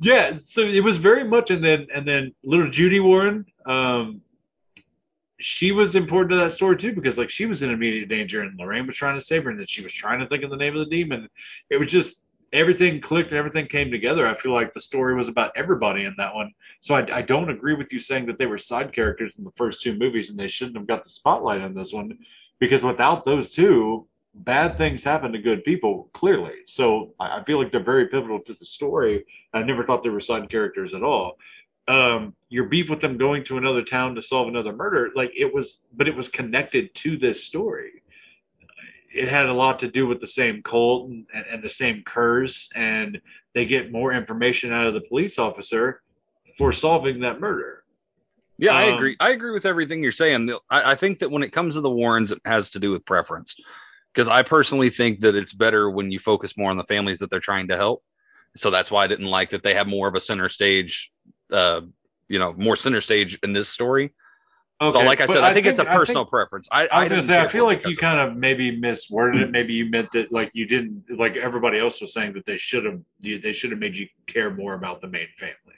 yeah, so it was very much, and then and then little Judy Warren, um, she was important to that story too because like she was in immediate danger, and Lorraine was trying to save her, and then she was trying to think of the name of the demon. It was just everything clicked and everything came together. I feel like the story was about everybody in that one. So I, I don't agree with you saying that they were side characters in the first two movies and they shouldn't have got the spotlight on this one because without those two, bad things happen to good people, clearly. So I, I feel like they're very pivotal to the story. I never thought they were side characters at all. Um, your beef with them going to another town to solve another murder, like it was, but it was connected to this story. It had a lot to do with the same cult and, and, the same curse, and they get more information out of the police officer for solving that murder. Yeah, I Um, agree. I agree with everything you're saying. I, I think that when it comes to the Warrens, it has to do with preference. Because I personally think that it's better when you focus more on the families that they're trying to help. So that's why I didn't like that they have more of a center stage, uh, you know, more center stage in this story. so, like I but said, I, think, it's a I think- personal preference. I, I was gonna say, I feel like you kind of maybe misworded it. Maybe you meant that like you didn't like everybody else was saying that they should have they should have made you care more about the main family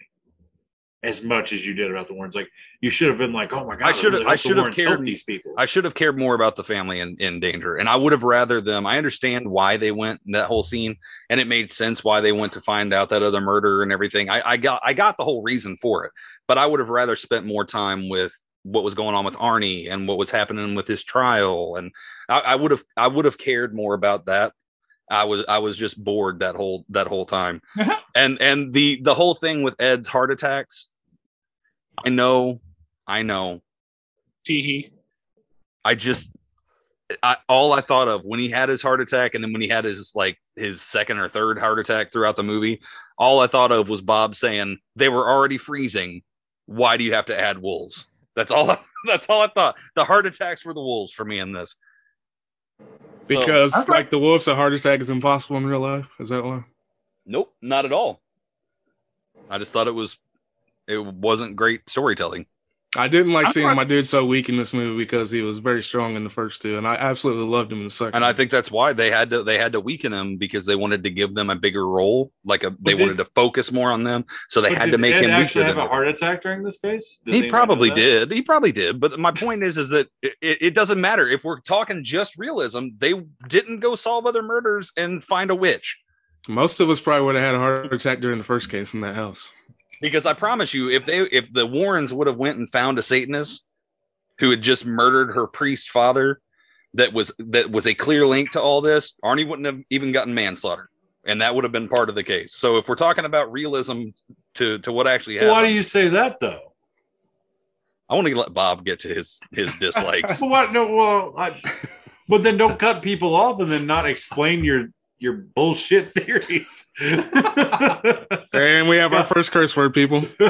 as much as you did about the Warrens. Like you should have been like, oh my god, I should have- really I should have cared- these people. I should have cared more about the family in, in danger. And I would have rather them. I understand why they went in that whole scene, and it made sense why they went to find out that other murder and everything. I, I got I got the whole reason for it, but I would have rather spent more time with what was going on with Arnie and what was happening with his trial. And I, I would have I would have cared more about that. I was I was just bored that whole that whole time. [LAUGHS] and and the the whole thing with Ed's heart attacks. I know, I know. Teehee. I just I, all I thought of when he had his heart attack and then when he had his like his second or third heart attack throughout the movie, all I thought of was Bob saying they were already freezing. Why do you have to add wolves? That's all. I, [LAUGHS] that's all I thought. The heart attacks were the wolves for me in this. because Okay. like the wolves, a heart attack is impossible in real life. Is that why? Nope, not at all. I just thought it was it wasn't great storytelling. I didn't like I'm seeing my dude so weak in this movie because he was very strong in the first two, and I absolutely loved him in the second. And I think that's why they had to they had to weaken him because they wanted to give them a bigger role, like a they did- wanted to focus more on them, so they had to make Ed him actually weaker. have Than a heart attack during this case. Does he probably did. He probably did. But my point is, is that it, it it doesn't matter if we're talking just realism. They didn't go solve other murders and find a witch. most of us probably would have had a heart attack during the first case in that house. Because I promise you, if they if the Warrens would have went and found a Satanist who had just murdered her priest father, that was that was a clear link to all this, Arnie wouldn't have even gotten manslaughter, and that would have been part of the case. So if we're talking about realism to to what actually happened, Why do you say that though? I want to let Bob get to his his [LAUGHS] dislikes. what? No, well, I, but then don't cut people off and then not explain your your bullshit [LAUGHS] theories. And we have our first curse word, people. [LAUGHS]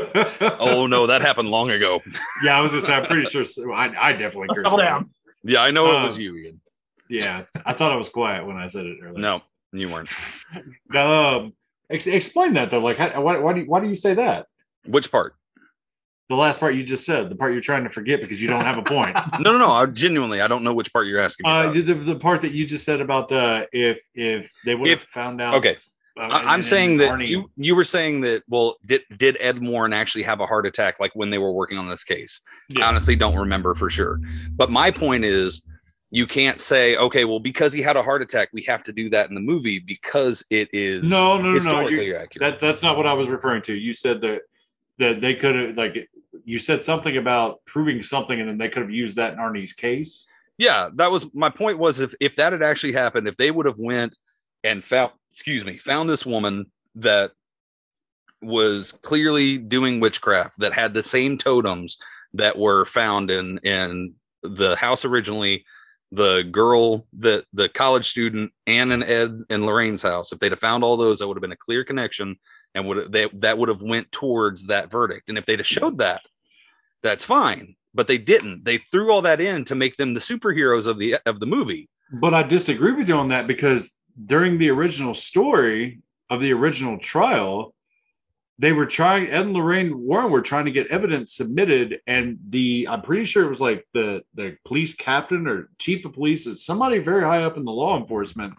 oh no, that happened long ago. yeah, I was gonna say. I'm pretty sure. so- I, I definitely. Let's cursed down. Yeah, I know it was Um, you, Ian. Yeah, I thought I was quiet when I said it earlier. No, you weren't. [LAUGHS] Um, ex- explain that though. Like, how, why, why do you, why do you say that? Which part? The last part you just said, the part you're trying to forget because you don't have a point. [LAUGHS] No, no, no. I genuinely, I don't know which part you're asking. Uh, the, the part that you just said about uh, if if they would have found out. Okay, uh, and- I'm and saying that Arnie- you you were saying that. Well, did did Ed Warren actually have a heart attack like when they were working on this case? I honestly don't remember for sure. But my point is, you can't say, okay, well, because he had a heart attack, we have to do that in the movie because it is No, no, no, no. historically You- accurate. That that's not what I was referring to. You said that that they could have like you said something about proving something, and then they could have used that in Arnie's case. yeah, that was my point. Was if if that had actually happened, if they would have went and found, excuse me, found this woman that was clearly doing witchcraft that had the same totems that were found in in the house originally the girl that the college student and ed and lorraine's house if they'd have found all those that would have been a clear connection and would they, that would have went towards that verdict and if they'd have showed that that's fine but they didn't they threw all that in to make them the superheroes of the of the movie But I disagree with you on that because during the original story of the original trial, they were trying Ed and Lorraine Warren were trying to get evidence submitted, and the I'm pretty sure it was like the the police captain or chief of police, somebody very high up in the law enforcement.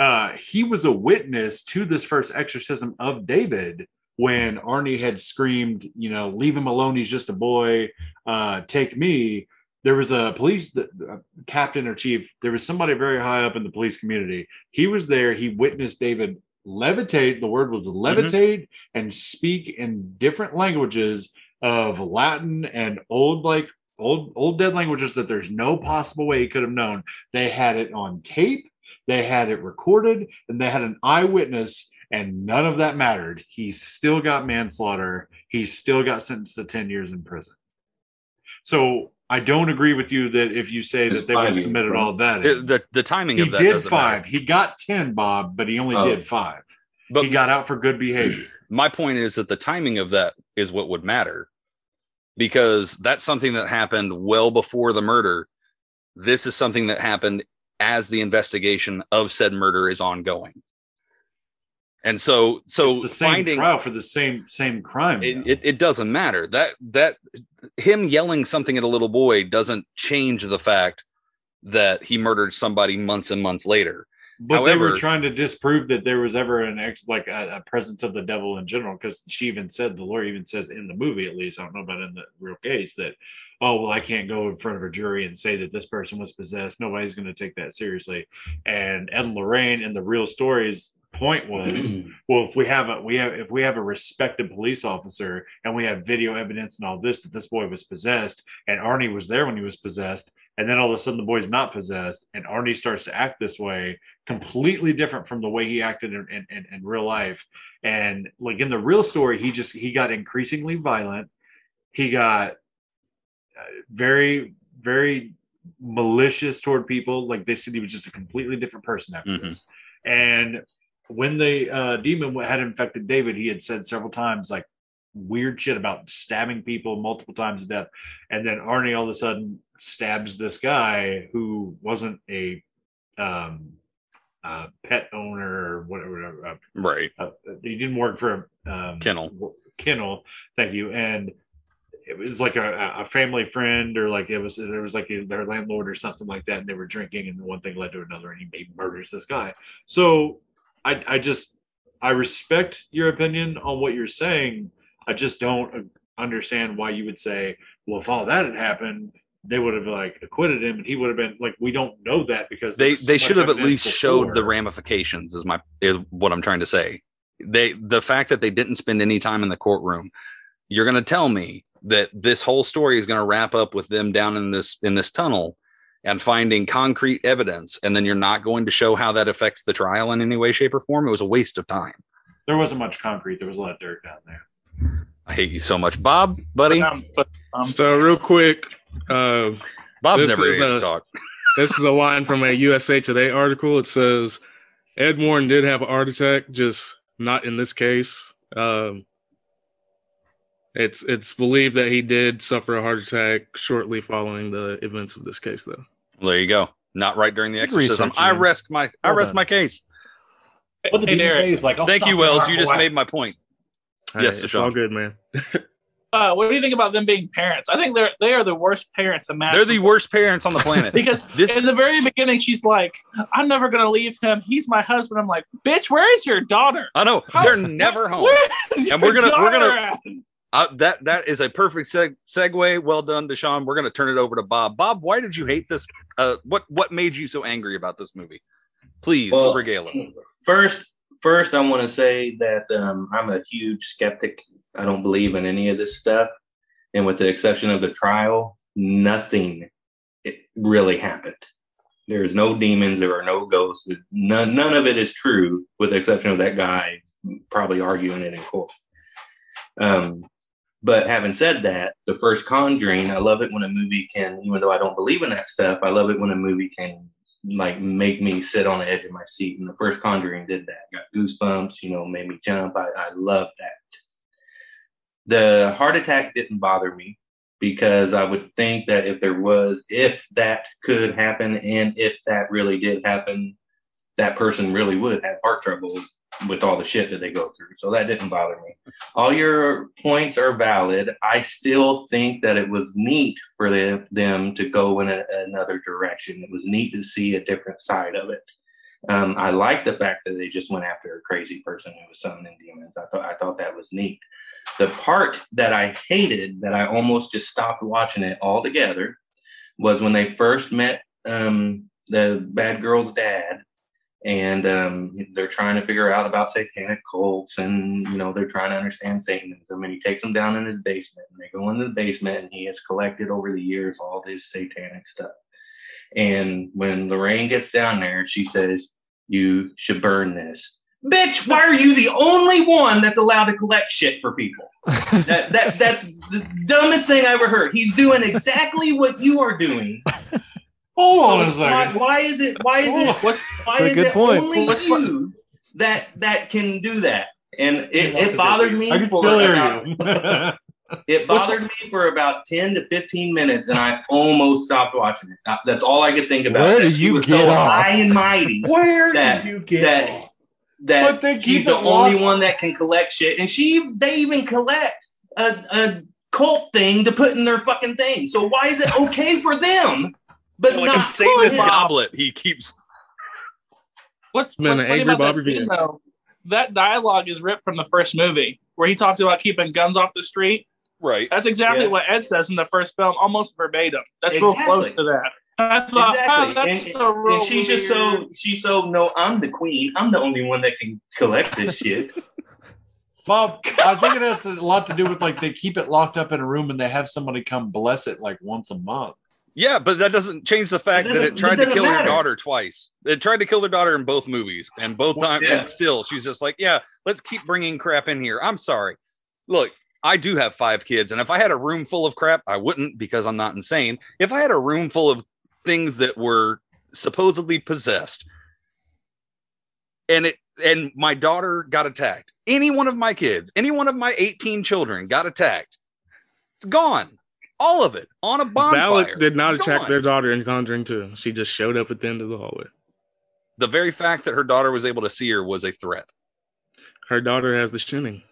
Uh, he was a witness to this first exorcism of David when Arnie had screamed, you know, leave him alone, he's just a boy, uh, take me. There was a police the captain or chief, there was somebody very high up in the police community. He was there, he witnessed David levitate, the word was levitate and speak in different languages of Latin and old like old old dead languages that there's no possible way he could have known. They had it on tape, they had it recorded, and they had an eyewitness, and none of that mattered. He still got manslaughter. He still got sentenced to 10 years in prison. So I don't agree with you that if you say It's that they would have five submitted all that. It- the, the timing He of that did doesn't five. matter. He got 10, Bob, but he only Oh. did five. but he got out for good behavior. [CLEARS THROAT] my point is that the timing of that is what would matter because that's something that happened well before the murder this is something that happened as the investigation of said murder is ongoing. And so so it's the same finding trial for the same same crime. it, it, it doesn't matter. That that him yelling something at a little boy doesn't change the fact that he murdered somebody months and months later. But they were trying to disprove that there was ever an ex like a, a presence of the devil in general, because she even said the lawyer even says in the movie at least I don't know about in the real case that oh well I can't go in front of a jury and say that this person was possessed. Nobody's going to take that seriously. And Ed and Lorraine in the real story's point was [CLEARS THROAT] well if we have a we have if we have a respected police officer and we have video evidence and all this that this boy was possessed and Arnie was there when he was possessed and then all of a sudden the boy's not possessed and Arnie starts to act this way completely different from the way he acted in, in, in, real life and like in the real story he just he got increasingly violent he got very very malicious toward people like they said he was just a completely different person after Mhm. this and when the uh, demon had infected david he had said several times like weird shit about stabbing people multiple times to death and then arnie all of a sudden stabs this guy who wasn't a um uh pet owner or whatever uh, right uh, he didn't work for um, Kennel. Kennel, thank you. And it was like a, a family friend or like it was there was like their landlord or something like that and they were drinking and one thing led to another and he, he murders this guy. So i i just i respect your opinion on what you're saying. I just don't understand why you would say well if all that had happened they would have like acquitted him and he would have been like we don't know that because they so they should have at least showed the ramifications is my is what i'm trying to say. They the fact that they didn't spend any time in the courtroom you're going to tell me that this whole story is going to wrap up with them down in this in this tunnel and finding concrete evidence and then you're not going to show how that affects the trial in any way shape or form? It was a waste of time. There wasn't much concrete. There was a lot of dirt down there. I hate you so much. Bob buddy? Um, but, um, So real quick, uh, bob's this never is here to a- talk. [LAUGHS] this is a line from a USA Today article. It says Ed Warren did have a heart attack, just not in this case. Um, it's it's believed that he did suffer a heart attack shortly following the events of this case, though. well, there you go not right during the Good exorcism i man. rest my i Well rest my case What the hey, demon Derek, say is like, thank you wells you just away. made my point Hey, Yes, it's Sean. all good, man. [LAUGHS] uh, what do you think about them being parents? I think they're they are the worst parents imaginable. they're the worst parents on the planet [LAUGHS] because This- in the very beginning she's like, "I'm never gonna leave him. He's my husband." I'm like, "Bitch, where is your daughter? I know How- they're never [LAUGHS] home. Where is And your we're gonna- we're gonna- at?" Uh, that that is a perfect seg- segue. Well done, Dashawn. We're going to turn it over to Bob. Bob, why did you hate this? Uh, what what made you so angry about this movie? Please Well, regale us. First, first, I want to say that um, I'm a huge skeptic. I don't believe in any of this stuff, and with the exception of the trial, nothing it really happened. There's no demons. There are no ghosts. None, none of it is true, with the exception of that guy probably arguing it in court. Um, but having said that, the first Conjuring, I love it when a movie can, even though I don't believe in that stuff, I love it when a movie can like make me sit on the edge of my seat. And the first Conjuring did that. Got goosebumps, you know, made me jump. I, I love that. The heart attack didn't bother me because I would think that if there was, if that could happen, and if that really did happen, that person really would have heart trouble with all the shit that they go through. So that didn't bother me. All your points are valid. I still think that it was neat for them, to go in a, another direction. It was neat to see a different side of it. Um, I like the fact that they just went after a crazy person who was summoning demons. I thought I thought that was neat. The part that I hated, that I almost just stopped watching it altogether, was when they first met um, the bad girl's dad, and um, they're trying to figure out about satanic cults, and you know they're trying to understand Satanism. And he takes them down in his basement, and they go into the basement, and he has collected over the years all this satanic stuff. And when Lorraine gets down there, she says, You should burn this. Bitch, why are you the only one that's allowed to collect shit for people? That, that that's the dumbest thing I ever heard. He's doing exactly what you are doing. Hold on a So why, why is it why is it What's why Good- is good it point. only What's- you that that can do that? And it, it bothered me I can still hear you. [LAUGHS] it What's- bothered me for about 10 to 15 minutes and I almost stopped watching it. Uh, That's all I could think about. Where do you was get so off? high and mighty [LAUGHS] Where That- did you get that- off? that But they keep he's the only locked- one that can collect shit. And she they even collect a, a cult thing to put in their fucking thing. So why is it okay for them? But like a not for Satanist him? goblet. He keeps. what's, Man, what's funny angry about that scene though? That dialogue is ripped from the first movie, where he talks about keeping guns off the street. Right. That's exactly Yeah. what Ed says in the first film, almost verbatim. That's real close to that. And I thought, Exactly. oh, that's and, a real and she's just so she's so no, I'm the queen. I'm the only one that can collect this shit. [LAUGHS] Bob, I think it has a lot to do with like they keep it locked up in a room and they have somebody come bless it like once a month. Yeah, but that doesn't change the fact It that it tried it to kill her daughter twice. It tried to kill their daughter in both movies, and both Well, times, yeah. and still, she's just like, "Yeah, let's keep bringing crap in here." I'm sorry. Look, I do have five kids, and if I had a room full of crap, I wouldn't because I'm not insane. If I had a room full of things that were supposedly possessed, and it and my daughter got attacked, any one of my kids, any one of my 18 children got attacked, it's gone. All of it on a bonfire. Valak did not Gone. attack their daughter in Conjuring 2. She just showed up at the end of the hallway. the very fact that her daughter was able to see her was a threat. Her daughter has the shinning.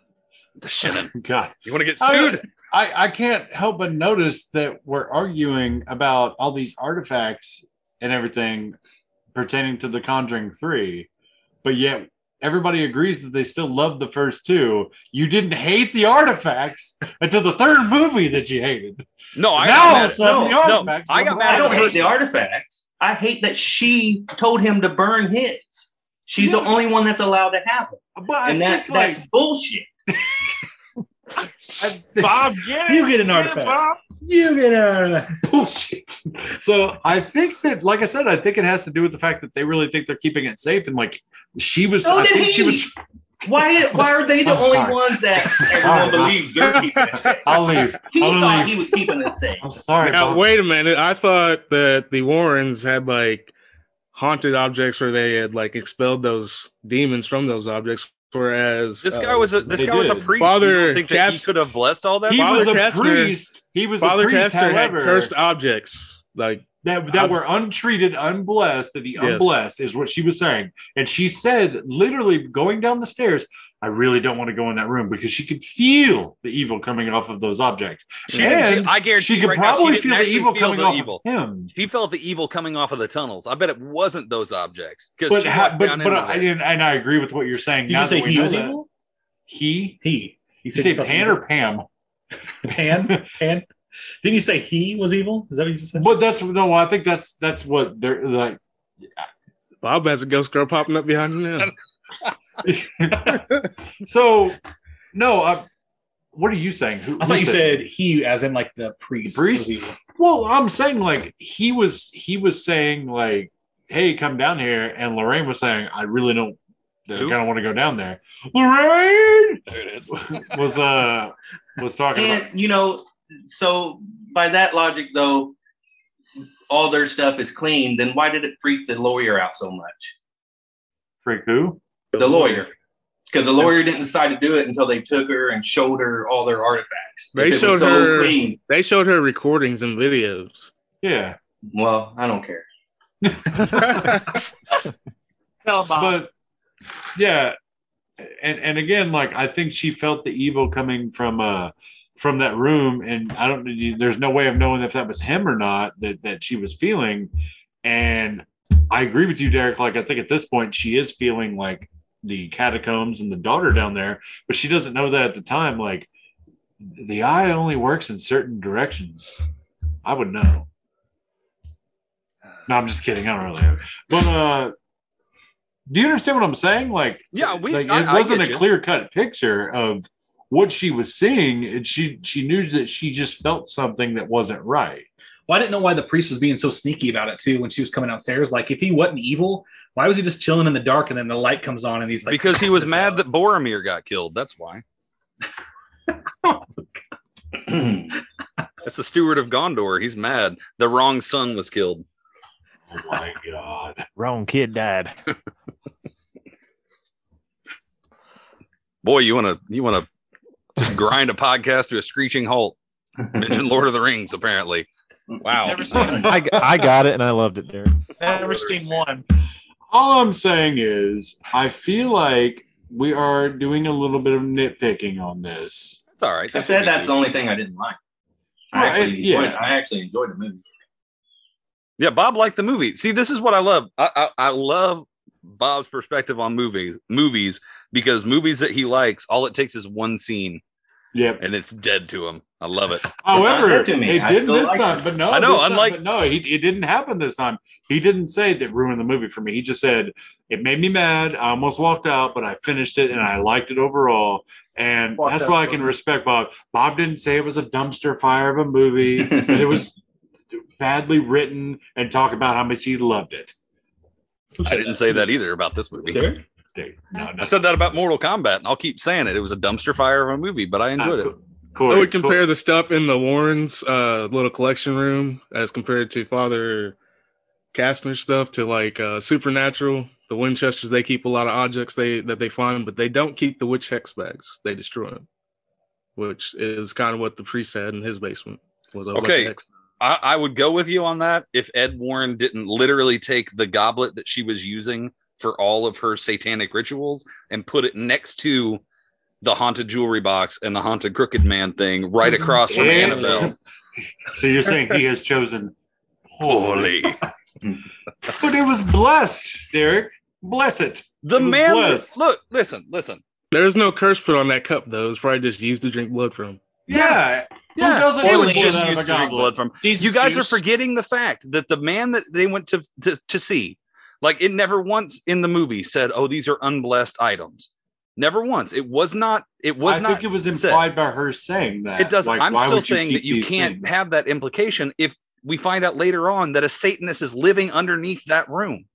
The shit. [LAUGHS] God. You want to get I- sued? I, I can't help but notice that we're arguing about all these artifacts and everything pertaining to the Conjuring 3, but yet everybody agrees that they still love the first two. You didn't hate the artifacts until the third movie that you hated. No, I now got all mad of a at- sudden, no, the no. I got mad I don't hate the artifacts. I hate that she told him to burn his. She's the only one that's allowed to have it, But and that like, that's bullshit. [LAUGHS] I Bob, get it. You get an Get it, artifact. Bob. You get uh, [LAUGHS] bullshit. So I think that, like I said, I think it has to do with the fact that they really think they're keeping it safe, and like she was, So I did think she he. was. Why? Why are they the I'm only sorry. ones that [LAUGHS] everyone believes they're keeping it safe? [LAUGHS] I'll leave. He I'll thought leave. he was keeping it safe. I'm sorry. Now, Bob. wait a minute. I thought that the Warrens had like haunted objects where they had like expelled those demons from those objects, whereas This uh, guy was a this they guy was a did. priest. you Father don't think that he could have blessed all that? He Father was a Kastner- priest. He was Father a priest, Kastner however, had cursed objects. Like that, that were untreated, unblessed, that the Yes. unblessed is what she was saying. And she said, literally going down the stairs, I really don't want to go in that room because she could feel the evil coming off of those objects. She and feel- I guarantee she you could right now, she probably feel the evil feel coming the off evil. of him. She felt the evil coming off of the tunnels. I bet it wasn't those objects. 'cause But ha- but but I, there. and, and I agree with what you're saying. Did now you say that we he was evil? He, He. You you say felt Pan evil? or Pam? Pan? [LAUGHS] Pan? Didn't you say he was evil? Is that what you just said? But that's no. I think that's that's what they're like. Bob has a ghost girl popping up behind him now. [LAUGHS] So, no. Uh, what are you saying? Who, I thought who you said he, as in like the priest. The priest? was evil. Well, I'm saying like he was. He was saying like, "Hey, come down here," and Lorraine was saying, "I really don't." I Who? kind of want to go down there. Lorraine There it is. [LAUGHS] was uh was talking And about. you know, so by that logic, though, all their stuff is clean. Then why did it freak the lawyer out so much? Freak who? The lawyer, because the lawyer didn't decide to do it until they took her and showed her all their artifacts. They If it was showed so her- clean. they showed her recordings and videos. Yeah, Well, I don't care. [LAUGHS] Tell but yeah, and and again, like I think she felt the evil coming from uh from that room, and I don't. There's no way of knowing if that was him or not that that she was feeling, and I agree with you, Derek. Like I think at this point she is feeling like the catacombs and the daughter down there, but she doesn't know that at the time. Like the eye only works in certain directions. I would know. No, I'm just kidding. I don't really know. But uh do you understand what I'm saying? Like, Yeah, we- like, I- it wasn't a clear cut picture of what she was seeing. And she she knew that she just felt something that wasn't right. Well, I didn't know why the priest was being so sneaky about it too when she was coming downstairs. Like, if he wasn't evil, why was he just chilling in the dark and then the light comes on and he's like, because he was mad out? that Boromir got killed. That's why. [LAUGHS] Oh, that's [CLEARS THROAT] the steward of Gondor. He's mad. The wrong son was killed. Oh my god. Wrong kid died. [LAUGHS] Boy, you want to you want to just grind a podcast to a screeching halt. Mention Lord of the Rings, apparently. Wow. Never seen. I, I got it and I loved it, Derek. Never seen one. All I'm saying is I feel like we are doing a little bit of nitpicking on this. That's all right. I said that's do. the only thing I didn't like. I Well, actually, it- yeah. enjoyed, I actually enjoyed the movie. Yeah, Bob liked the movie. See, this is what I love. I, I, I love Bob's perspective on movies. Movies because movies that he likes, all it takes is one scene, Yep. and it's dead to him. I love it. However, not dead to me. it didn't this like time. it. But no, I know, this time- unlike- but no, he, it didn't happen this time. He didn't say that ruined the movie for me. He just said it made me mad. I almost walked out, but I finished it and I liked it overall. And Walked that's why I can respect Bob. Bob didn't say it was a dumpster fire of a movie. it was [LAUGHS] badly written and talk about how much he loved it. I didn't say that either about this movie. Derek? No, no. I said that about Mortal Kombat, and I'll keep saying it. It was a dumpster fire of a movie, but I enjoyed it. Uh, I would compare the stuff in the Warrens' uh, little collection room as compared to Father Kastner's stuff to like uh, Supernatural. The Winchesters they keep a lot of objects they that they find, but they don't keep the witch hex bags. They destroy them, which is kind of what the priest had in his basement. Was a bunch of Okay. hex. I, I would go with you on that if Ed Warren didn't literally take the goblet that she was using for all of her satanic rituals and put it next to the haunted jewelry box and the haunted crooked man thing right across from Yeah. Annabelle. So you're saying he has chosen Holy. [LAUGHS] But it was blessed, Derek. Bless it. The It was man, blessed. look, listen, listen. There's no curse put on that cup though. It's probably just used to drink blood from. Yeah. Yeah, Who doesn't it was just used to drink blood from. Jesus You guys are forgetting the fact that the man that they went to, to to see, like it never once in the movie said, "Oh, these are unblessed items." Never once. It was not. It was I not. think it was said. implied by her saying that. It doesn't. Like, I'm still would saying that you can't things? have that implication if we find out later on that a Satanist is living underneath that room.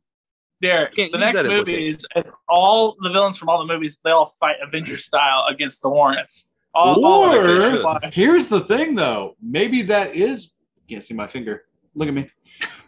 There, the next that movie is if all the villains from all the movies they all fight Avengers style against the Warrens. All, all Or- them. Why? Here's the thing, though. Maybe that is. Can't see my finger. Look at me.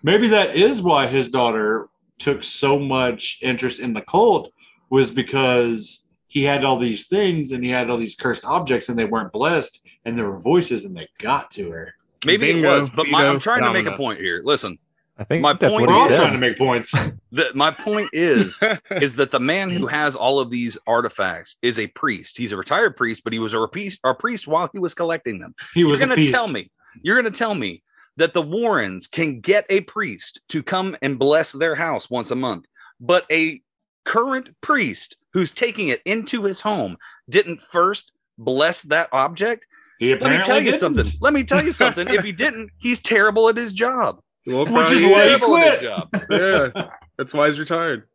Maybe that is why his daughter took so much interest in the cult was because he had all these things and he had all these cursed objects and they weren't blessed and there were voices and they got to her. Maybe Bingo, it was, but my, I'm trying to make a point here. Listen, I think My that's point what We're he all is- trying to make points. the, my point is [LAUGHS] is that the man who has all of these artifacts is a priest. He's a retired priest, but he was a priest, a priest while he was collecting them. He was you're going to tell me you're going to tell me that the warrens can get a priest to come and bless their house once a month but a current priest who's taking it into his home didn't first bless that object He let me tell you didn't. something let me tell you something if he [LAUGHS] didn't he's terrible at his job Well, Which is why he terrible at his quit. job [LAUGHS] yeah, that's why he's retired.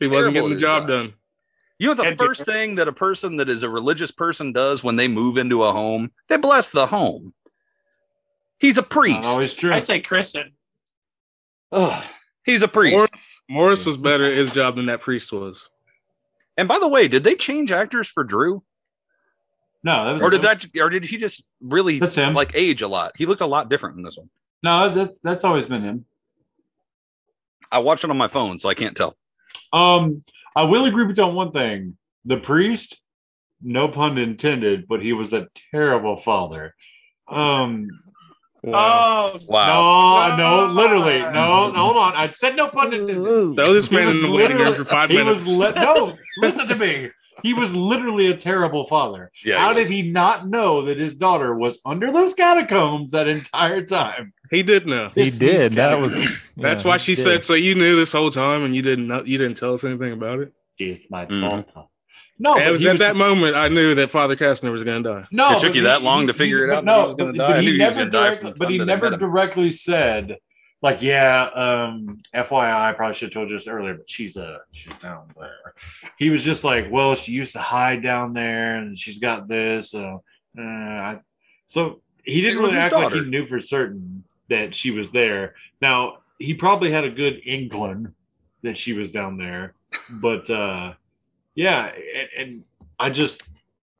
He wasn't getting the at job done. you know the And- first thing that a person that is a religious person does when they move into a home they bless the home he's a priest Not always true. I say christen. Ugh, he's a priest Morris, Morris was better at his job than that priest was. and by the way did they change actors for drew no, that was or did that? that or did he just really That's him. like age a lot he looked a lot different in this one no, that's that's always been him. i watched it on my phone so i can't tell Um, I will agree with you on one thing. The priest, no pun intended, but he was a terrible father. Um, Oh, wow no, no, literally, no. Hold on, I said no pun intended. Throw this man was in the waiting room for five he minutes. was li- no. [LAUGHS] Listen to me. He was literally a terrible father. yeah How he did he not know that his daughter was under those catacombs that entire time? he did know. He This did. needs That was. That's yeah, why she did. said, "So you knew this whole time, and you didn't know, you didn't tell us anything about it." It's my mm. daughter. No, it was he at that moment I knew that Father Kastner was going to die. No, It took but you he- that long he- to figure it out but that he No, but, but he knew he was never gonna die direct, but he time that I never directly said, like, yeah, um, FYI, I probably should have told you this earlier, but she's uh she's down there. He was just like, well, she used to hide down there, and she's got this. So, uh, I, so he didn't really his act like he knew for certain that she was there. Now he probably had a good inkling that she was down there, but uh, yeah, and, and I just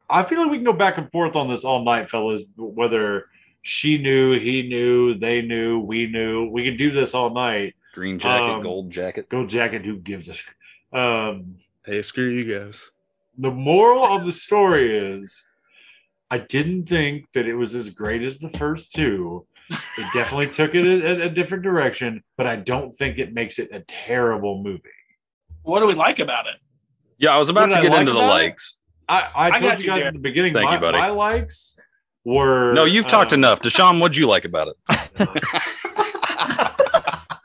I feel like we can go back and forth on this all night, fellas. Whether she knew, he knew, they knew, we knew. We can do this all night. green jacket Um, gold jacket gold jacket, who gives a sh- um Hey, screw you guys. the moral of the story is I didn't think that it was as great as the first two. It definitely took it a, a different direction, but I don't think it makes it a terrible movie. what do we like about it? Yeah i was about to get like into the about it? likes I, I I told got you you, guys Darren. at the beginning Thank my, you, buddy. my likes were no you've talked uh, enough dashawn what'd you like about it [LAUGHS]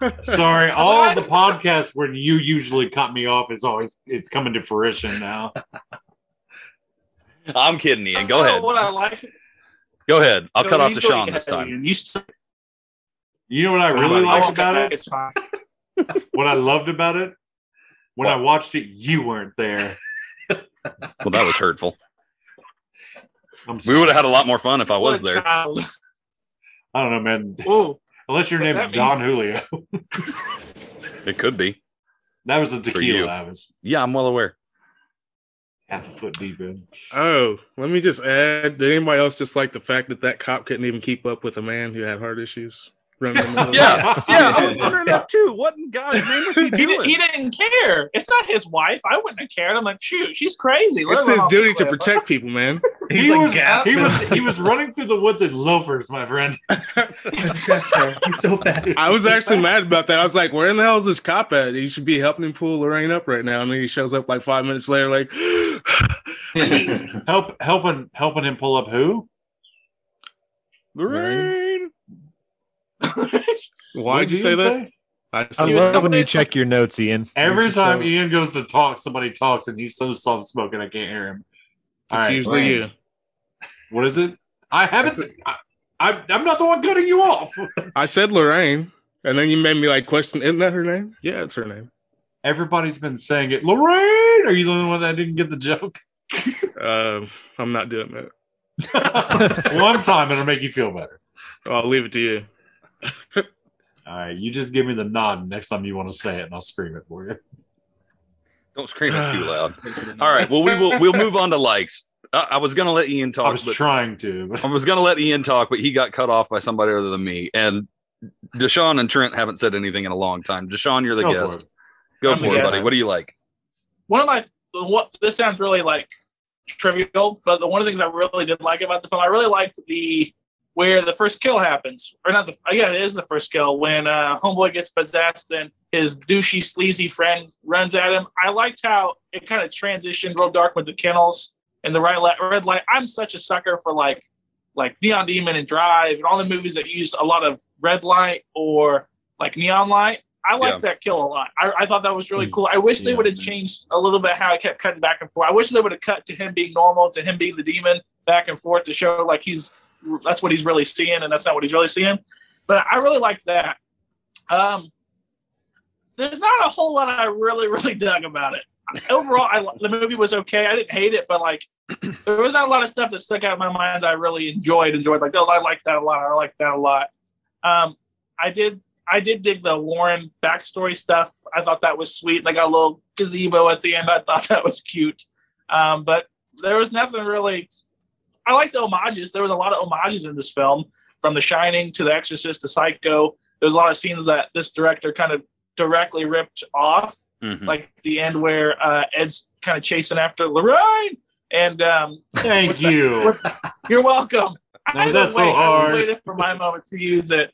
[LAUGHS] Sorry, all of the podcasts where you usually cut me off is always it's coming to fruition now. [LAUGHS] i'm kidding ian go I don't know ahead What I like. go ahead i'll Go- cut off you go dashawn this time You st- You know what I really I liked about it? It's fine. What I loved about it? When I watched it, you weren't there. [LAUGHS] well that was hurtful I'm we would have had a lot more fun if i was What there child. I don't know, man. Ooh, Unless your What's name's that Don Julio. [LAUGHS] it could be That was a you. tequila I was yeah i'm well aware half a foot deep in. Oh, let me just add. Did anybody else just like the fact that that cop couldn't even keep up with a man who had heart issues? Running in the middle? yeah [LAUGHS] yeah i was [LAUGHS] wondering that too what in god's name was he he, did, doing he didn't care. It's not his wife. I wouldn't have cared. I'm like, shoot, she's crazy. Let It's his run off the duty to protect people, man. [LAUGHS] He's he like was, gasping. he was he was running through the woods in loafers, my friend. He's so fast. I was actually mad about that. I was like, where in the hell is this cop at? He should be helping him pull Lorraine up right now. And then he shows up like five minutes later, like, Help helping helping him pull up who? Lorraine. Why'd What you say Ian that? I I said, He was love when coming you in- check your notes, Ian. Every You're time so- Ian goes to talk, somebody talks, and he's so soft spoken I can't hear him. All it's right, usually Lorraine, you. What is it? I haven't. I, I, I'm not the one cutting you off. [LAUGHS] I said Lorraine, and then you made me like question, isn't that her name? Yeah, it's her name. Everybody's been saying it. Lorraine, are you the only one that didn't get the joke? [LAUGHS] Um, I'm not doing that. [LAUGHS] one time, it'll make you feel better. I'll leave it to you. [LAUGHS] All right, you just give me the nod next time you want to say it, and I'll scream it for you. Don't scream it too loud. [SIGHS] All right. Well, we will. We'll move on to likes. I, I was gonna let Ian talk. I was but trying to, but I was gonna let Ian talk, but he got cut off by somebody other than me. And Dashawn and Trent haven't said anything in a long time. Dashawn, you're the Go for guest. it. Go I'm for the it, guest. buddy. What do you like? one of my what this sounds really like trivial, but the one of the things I really did like about the film, I really liked the where the first kill happens, or not the yeah, it is the first kill when uh, homeboy gets possessed and his douchey sleazy friend runs at him. I liked how it kind of transitioned real dark with the kennels and the right light, red light. I'm such a sucker for like like Neon Demon and Drive and all the movies that use a lot of red light or like neon light. I liked Yeah. that kill a lot. I, I thought that was really cool. I wish they Yeah. would have changed a little bit how it kept cutting back and forth. I wish they would have cut to him being normal, to him being the demon, back and forth to show like he's that's what he's really seeing, and that's not what he's really seeing. But I really liked that. Um, there's not a whole lot I really really dug about it. Overall, I, the movie was okay. I didn't hate it, but like [CLEARS THROAT] there was not a lot of stuff that stuck out in my mind that I really enjoyed. Enjoyed like, oh, I like that a lot. I like that a lot. Um, I did. I did dig the Warren backstory stuff. I thought that was sweet. They got a little gazebo at the end. I thought [LAUGHS] that was cute. Um, but there was nothing really. I liked the homages. There was a lot of homages in this film, from The Shining to The Exorcist to Psycho. There's a lot of scenes that this director kind of directly ripped off Mhm. like the end where uh, Ed's kind of chasing after Lorraine. And um, Thank With the- you. you're welcome. I Was was that so wait- I hard? was waiting for my moment to use it.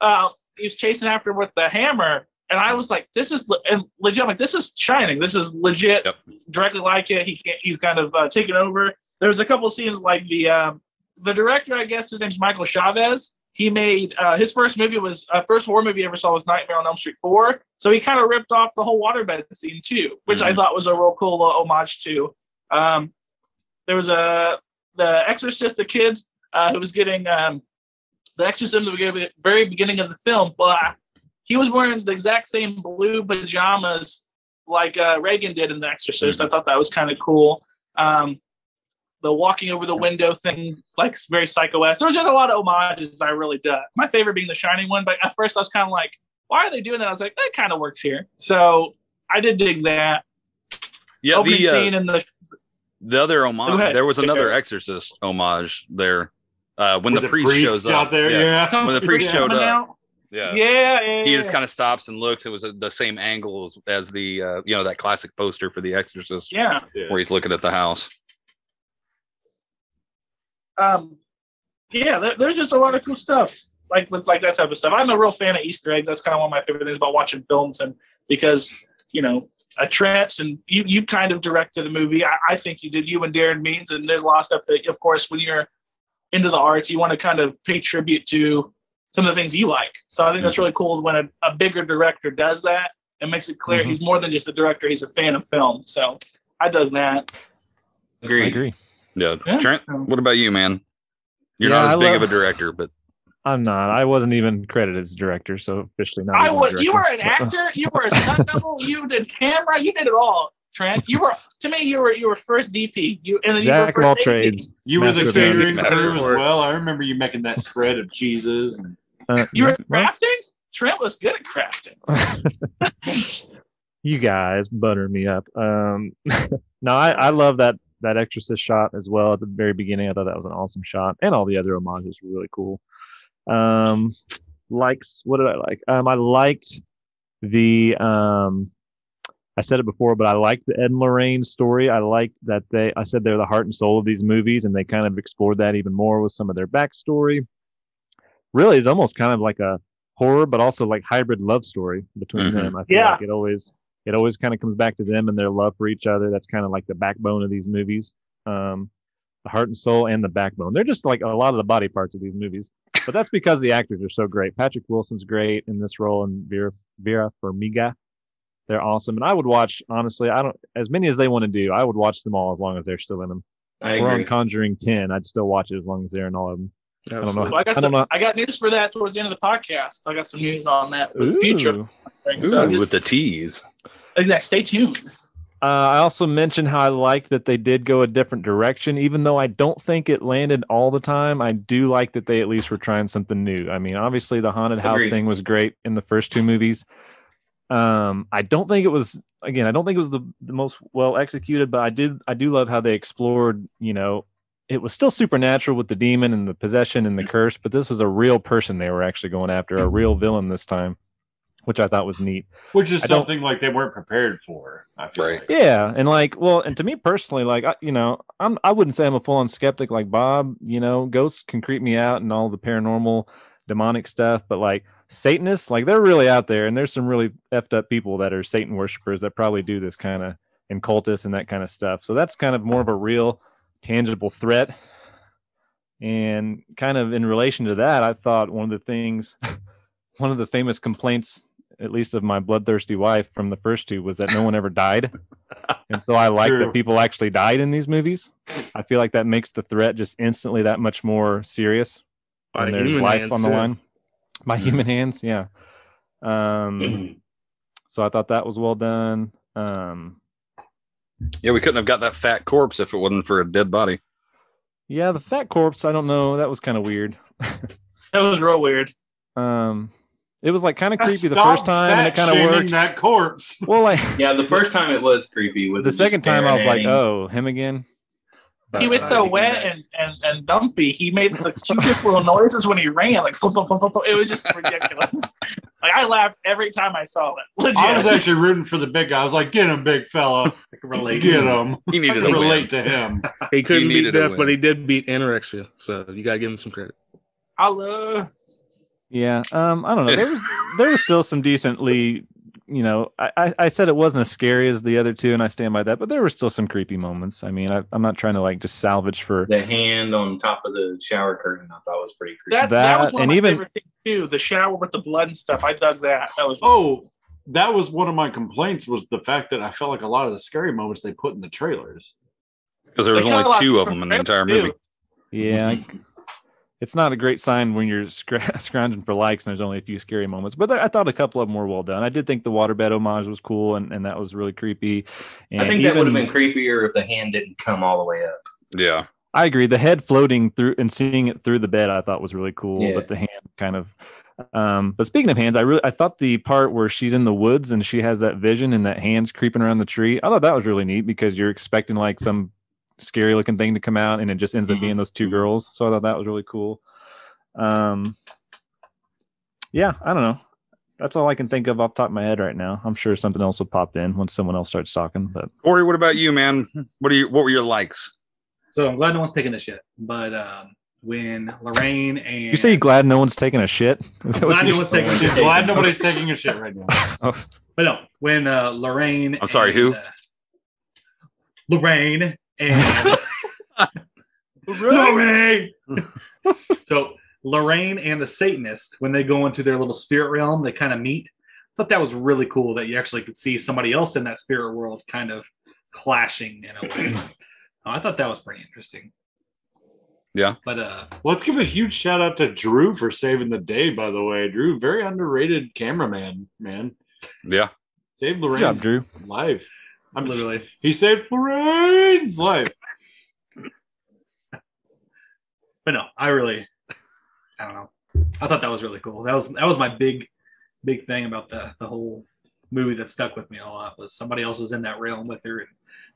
Um, he was chasing after with the hammer, and I was like, "This is le- and legit. I'm like, this is Shining. This is legit, Yep. directly like it. He can't, he's kind of uh, taken over." There was a couple scenes like the um, the director, I guess his name's Michael Chaves. He made uh, his first movie was uh, first horror movie I ever saw was Nightmare on Elm Street four. So he kind of ripped off the whole waterbed scene too, which I Mhm. thought was a real cool little homage to. Um, there was a the Exorcist, the kid uh, who was getting um, the exorcism at the very- beginning of the film, but he was wearing the exact same blue pajamas like uh, Regan did in The Exorcist. I thought that was kind of cool. Um, the walking over the window thing, like very psycho esque. There was just a lot of homages I really dug. My favorite being the Shining one, but at first I was kind of like, why are they doing that? I was like, that kind of works here. So I did dig that. Yeah, Opening the, uh, scene in the the other homage. There was another Yeah. Exorcist homage there. Uh, when With the, priest, shows up, there, yeah. When the priest showed up, out. yeah. Yeah, yeah, he just kind of stops and looks. It was the same angle as, as the uh, you know that classic poster for The Exorcist, yeah. where he's looking at the house. Um yeah there, there's just a lot of cool stuff like with like that type of stuff. I'm a real fan of easter eggs. That's kind of one of my favorite things about watching films and because you know a Trent and you you kind of directed the movie. I, I think you did you and darren means and there's a lot of stuff that of course when you're into the arts you want to kind of pay tribute to some of the things you like. So i think that's really cool when a, a bigger director does that. And makes it clear Mhm. he's more than just a director he's a fan of film. So i dug that. I Agreed. agree. Yeah. Yeah. Trent, what about you, man? You're Yeah, not as I big love- of a director, but I'm not. I wasn't even credited as a director, so officially not. I even would. You were an director. [LAUGHS] actor. You were a stunt double. [LAUGHS] You did camera. You did it all, Trent. You were to me. You were you were first DP. You and then you were Jack first all AD. trades. You were the Master of none. catering crew as well. I remember you making that spread of cheeses. And Uh, You were well, crafting. Trent was good at crafting. [LAUGHS] you guys butter me up. Um, no, I, I love that that Exorcist shot as well at the very beginning. I thought that was an awesome shot, and all the other homages were really cool. Um, likes. What did I like? Um, I liked the um. I said it before, but I liked the Ed and Lorraine story. I liked that they. I said they're the heart and soul of these movies, and they kind of explored that even more with some of their backstory. Really, it's almost kind of like a horror, but also like hybrid love story between Mhm. them. I feel Yeah. like it always it always kind of comes back to them and their love for each other. That's kind of like the backbone of these movies. um, the heart and soul, and the backbone. They're just like a lot of the body parts of these movies. But that's because the actors are so great. Patrick Wilson's great in this role, and Vera Vera Farmiga. They're awesome, and I would watch. Honestly, I don't as many as they want to do. I would watch them all as long as they're still in them. I We're on. Conjuring ten. I'd still watch it as long as they're in all of them. Don't know. Well, I got I don't some, know. I got news for that towards the end of the podcast. I got some news on that for the future. Ooh. So Ooh, just, with the teas. yeah, stay tuned. Uh, I also mentioned how I liked that they did go a different direction, even though I don't think it landed all the time. I do like that they at least were trying something new. I mean, obviously the haunted house Agreed. thing was great in the first two movies. Um, I don't think it was again. I don't think it was the, the most well executed, but I did. I do love how they explored. You know, it was still supernatural with the demon and the possession and the curse, but this was a real person they were actually going after, a real villain this time, which I thought was neat. Which is I something like they weren't prepared for. I feel Right. like. Yeah, and like, well, and to me personally, like, I, you know, I'm I wouldn't say I'm a full on skeptic like Bob. You know, ghosts can creep me out and all the paranormal, demonic stuff, but like Satanists, like they're really out there, and there's some really effed up people that are Satan worshippers that probably do this kind of and cultists and that kind of stuff. So that's kind of more of a real, tangible threat. And kind of in relation to that, I thought one of the things, [LAUGHS] one of the famous complaints at least of my bloodthirsty wife from the first two was that no one ever died. [LAUGHS] and so I like True. that people actually died in these movies. I feel like that makes the threat just instantly that much more serious. By there's life on the too. line. By human hands, yeah. Um [CLEARS THROAT] so I thought that was well done. Um Yeah, we couldn't have got that fat corpse if it wasn't for a dead body. yeah, the fat corpse, I don't know, that was kind of weird. [LAUGHS] That was real weird. Um it was like kind of creepy the first time and it kind of worked. That corpse. Well, like Yeah, the first time it was creepy. [LAUGHS] With the second time I was like, oh, him again. He was so wet and, and, and dumpy. He made the cutest little noises when he ran, like flip, flip, flip, flip, flip. It was just ridiculous. [LAUGHS] like I laughed every time I saw it. [LAUGHS] Legit. I was actually rooting for the big guy. I was like, "Get him, big fella! I [LAUGHS] can relate. Get him! He I needed can to win. relate to him." He couldn't beat needed death, but he did beat anorexia. So you gotta give him some credit. I love. Yeah. Um, I don't know. There was there was still some decently, you know, I, I, I said it wasn't as scary as the other two, and I stand by that, but there were still some creepy moments. I mean, I, I'm not trying to like just salvage for The hand on top of the shower curtain, I thought was pretty creepy. That, that, was That- one of and my even- favorite things too. The shower with the blood and stuff. I dug that. That was Oh, that was one of my complaints. Was the fact that I felt like a lot of the scary moments they put in the trailers. Because there was only two of them in the entire trailers, movie. yeah. Mm-hmm. I- it's not a great sign when you're [LAUGHS] scr- scrounging for likes and there's only a few scary moments, but there, I thought a couple of them were well done. I did think the waterbed homage was cool, and, and that was really creepy. And I think that would have been creepier if the hand didn't come all the way up. Yeah. I agree. The head floating through and seeing it through the bed, I thought was really cool. Yeah. But the hand kind of. Um, but speaking of hands, I really I thought the part where she's in the woods and she has that vision and that hands creeping around the tree. I thought that was really neat because you're expecting like some scary looking thing to come out and it just ends up Mhm. being those two girls. So I thought that was really cool. Um, yeah, I don't know. That's all I can think of off the top of my head right now. I'm sure something else will pop in once someone else starts talking. But Cory, what about you, man? What are you? What were your likes? So I'm glad no one's taking this shit. But um, when Lorraine and you say you glad no one's taking a shit? Is that Glad you're no one's taking a shit. Glad nobody's taking a shit right now. [LAUGHS] But no, when uh, Lorraine. I'm sorry, and, who? uh, Lorraine and [LAUGHS] Lorraine. [LAUGHS] so Lorraine and the Satanist, when they go into their little spirit realm, they kind of meet. I thought that was really cool that you actually could see somebody else in that spirit world kind of clashing in a way. [CLEARS THROAT] Oh, I thought that was pretty interesting. Yeah. But uh Let's give a huge shout out to Drew for saving the day. By the way, Drew, very underrated cameraman, man. Yeah. Saved Good job, Drew. life. I'm literally He saved Lorraine's life. but no, I really, I don't know. I thought that was really cool. That was that was my big, big thing about the the whole movie that stuck with me a lot was somebody else was in that realm with her, and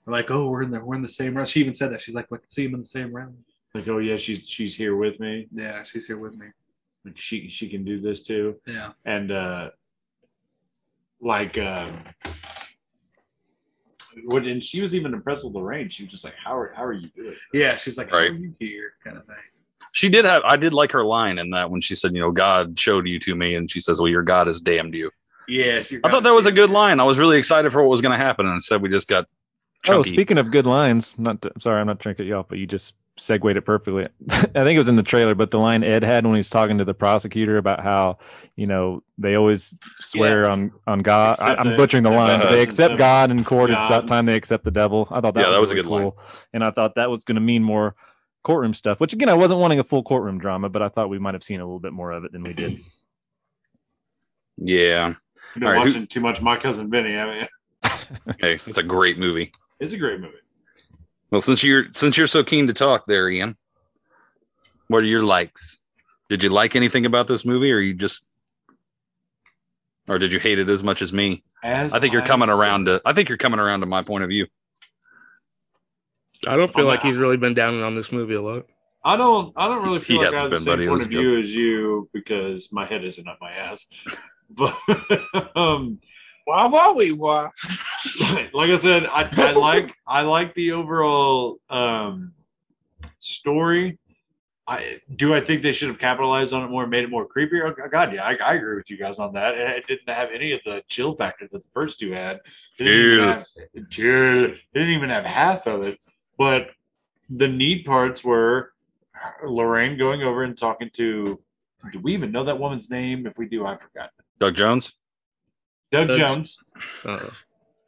they're like, "Oh, we're in the we're in the same realm." She even said that she's like, "I can see him in the same realm." Like, oh yeah, she's she's here with me. Yeah, she's here with me. Like she she can do this too. Yeah, And uh like what and she was even impressed with Lorraine. She was just like, How are how are you doing? yeah, she's like, "How are you here?" kind of thing. She did have. I did like her line in that when she said, "You know, God showed you to me," and she says, "Well, your God has damned you." Yes, you're I thought that was a good line. I was really excited for what was going to happen, and instead we just got Oh, speaking of good lines, not to, sorry, I'm not trying to cut you off, but you just segued it perfectly. [LAUGHS] I think it was in the trailer, but the line Ed had when he was talking to the prosecutor about how you know they always swear Yes. on on God. I, I'm it. butchering the line, but they Accept accept God in court. It's God. that time they accept the devil. I thought that Yeah, was that was a really good line. and I thought that was going to mean more courtroom stuff. Which again, I wasn't wanting a full courtroom drama, but I thought we might have seen a little bit more of it than we did. Yeah. You've been All right, who- watching too much My Cousin Vinny. I mean, [LAUGHS] Hey, it's a great movie. it's a great movie. Well, since you're since you're so keen to talk there, Ian, what are your likes? Did you like anything about this movie, or you just, or did you hate it as much as me? As I think you're coming said- around to. I think you're coming around to my point of view. I don't feel I'm like not- he's really been down on this movie a lot. I don't. I don't really He feel like I hasn't have the been, same buddy. It point was of a view as you because my head isn't up my ass. [LAUGHS] But [LAUGHS] um, Wah wah wee wah. [LAUGHS] like I said, I, I [LAUGHS] like I like the overall um, story. I do. I think they should have capitalized on it more, and made it more creepier. Oh, God, yeah, I, I agree with you guys on that. And it didn't have any of the chill factor that the first two had. It didn't even have. It didn't even have half of it. But the neat parts were Lorraine going over and talking to. Do we even know that woman's name? If we do, I forgot. Doug Jones, Doug Doug- Jones. Uh,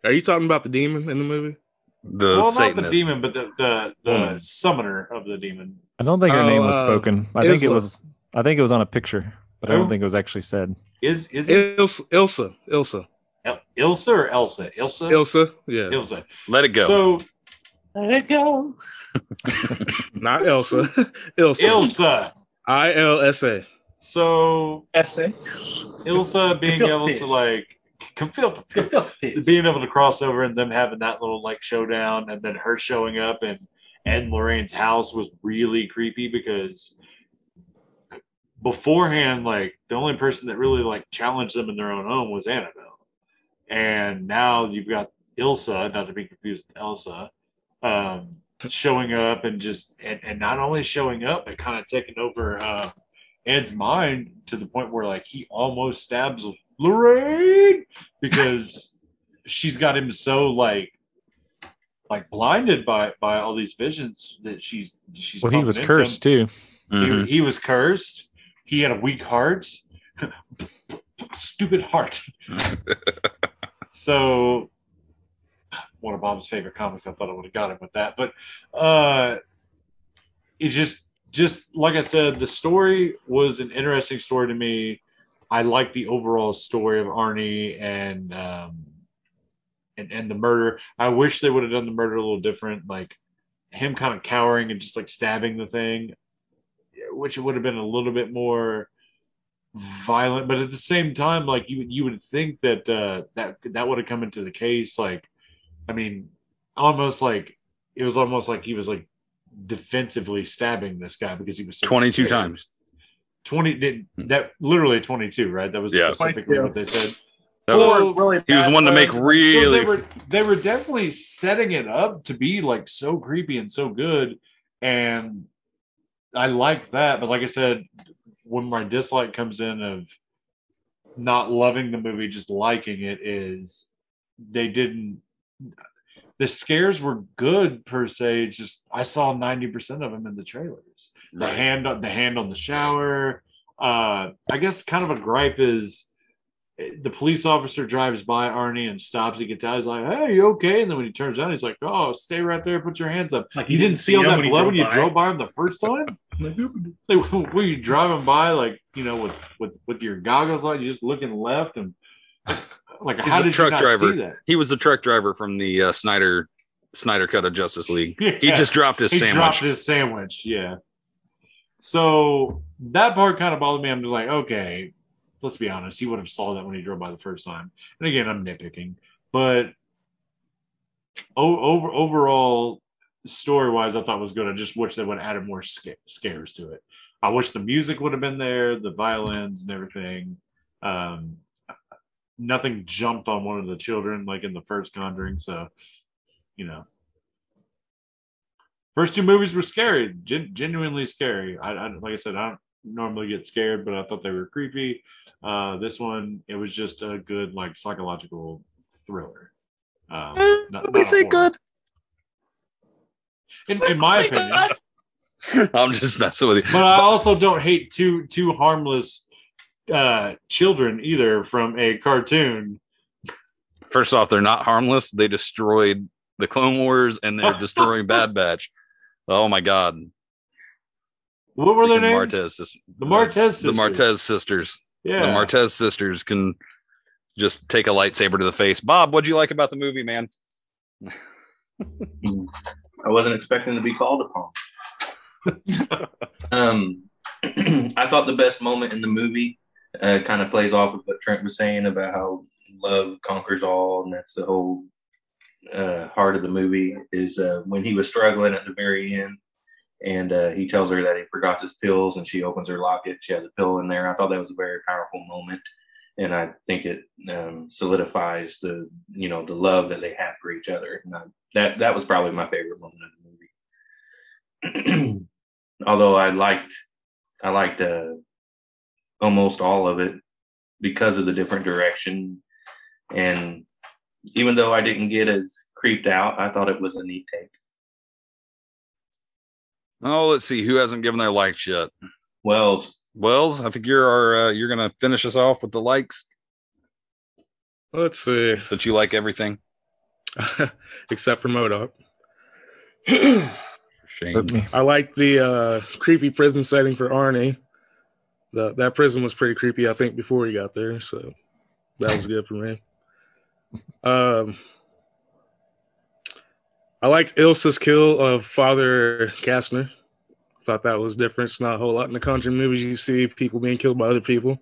are you talking about the demon in the movie? the well, not the demon, but the the, the Woman. summoner of the demon. I don't think her Oh, name was uh, spoken. I think it was. I think it was on a picture, but I don't think it was actually said. Is is it Ilsa, Ilsa, Ilsa, Il- Ilsa or Elsa? Ilsa. Ilsa. Yeah, Ilsa. Let it go. So Let it go. [LAUGHS] not Elsa. [LAUGHS] Ilsa. Ilsa. I L S A. So Essay. Ilsa being [LAUGHS] able to like [LAUGHS] being able to cross over and them having that little like showdown and then her showing up and Ed and Lorraine's house was really creepy because beforehand, like the only person that really like challenged them in their own home was Annabelle. And now you've got Ilsa, not to be confused with Elsa, um, showing up and just and, and not only showing up, but kind of taking over uh, Ed's mind to the point where like he almost stabs Lorraine because she's got him so like like blinded by by all these visions that she's she's Well, he was into cursed him. too. Mhm. He, he was cursed. He had a weak heart. [LAUGHS] Stupid heart. [LAUGHS] so one of Bob's favorite comics. I thought I would have got him with that, but uh, it just just like I said, the story was an interesting story to me. I like the overall story of Arnie and um, and and the murder. I wish they would have done the murder a little different, like him kind of cowering and just like stabbing the thing, which would have been a little bit more violent. But at the same time, like you would you would think that uh, that that would have come into the case. Like, I mean, almost like it was almost like he was like defensively stabbing this guy because he was so 22 scared. times. 20 did hmm. that literally 22 right that was Yeah. specifically what they said That was, really he was bad one to make words. so really. they were they were definitely setting it up to be like so creepy and so good and i like that but like i said when my dislike comes in of not loving the movie just liking it is they didn't the scares were good per se just i saw 90% of them in the trailers the Right. hand on the hand on the shower. Uh, I guess kind of a gripe is eh, the police officer drives by Arnie and stops. He gets out. He's like, "Hey, you okay?" And then when he turns around, he's like, "Oh, stay right there. Put your hands up." Like you didn't see all that when blood when you by. drove by him the first time. [LAUGHS] Like, were you driving by like you know with with with your goggles on, you just looking left and [LAUGHS] like He's how a did truck driver. see that? He was the truck driver from the uh, Snyder Snyder cut of Justice League. [LAUGHS] He just dropped his he sandwich. dropped his sandwich. Yeah. So that part kind of bothered me. I'm just like, okay, let's be honest. He would have saw that when he drove by the first time. And again, I'm nitpicking, but over overall, story wise, I thought was good. I just wish they would have added more sca- scares to it. I wish the music would have been there, the violins and everything. Um, nothing jumped on one of the children like in the first Conjuring. So, you know, First two movies were scary, gen- genuinely scary. I, I like I said, I don't normally get scared, but I thought they were creepy. Uh, this one, it was just a good like psychological thriller. Um, not, we not say good. in, in my opinion. [LAUGHS] I'm just messing with you. But I also don't hate two two harmless uh, children either from a cartoon. First off, they're not harmless. They destroyed the Clone Wars and they're [LAUGHS] destroying Bad Batch. Oh my god. What were their Freaking names? Martez The Martez sisters. The sisters. Martez sisters. Yeah. The Martez sisters can just take a lightsaber to the face. Bob, what'd you like about the movie, man? I wasn't expecting to be called upon. [LAUGHS] um, [CLEARS THROAT] I thought the best moment in the movie uh, kind of plays off of what Trent was saying about how love conquers all, and that's the whole uh, heart of the movie. Is uh, when he was struggling at the very end, and uh, he tells her that he forgot his pills, and she opens her locket. She has a pill in there. I thought that was a very powerful moment, and I think it um, solidifies the you know the love that they have for each other. I, that that was probably my favorite moment of the movie. [CLEARS THROAT] Although I liked I liked uh, almost all of it because of the different direction, and even though I didn't get as creeped out, I thought it was a neat take. Oh, let's see who hasn't given their likes yet. Wells, Wells, I think you're our uh, you're gonna finish us off with the likes Let's see. since you like everything. [LAUGHS] Except for Modoc. [CLEARS THROAT] For shame. I like the uh, creepy prison setting for Arnie. The, that prison was pretty creepy, I think, before he got there. So that was [LAUGHS] good for me. Um, I liked Ilsa's kill of Father Kastner. Thought that was different. It's not a whole lot in the Conjuring movies. You see people being killed by other people.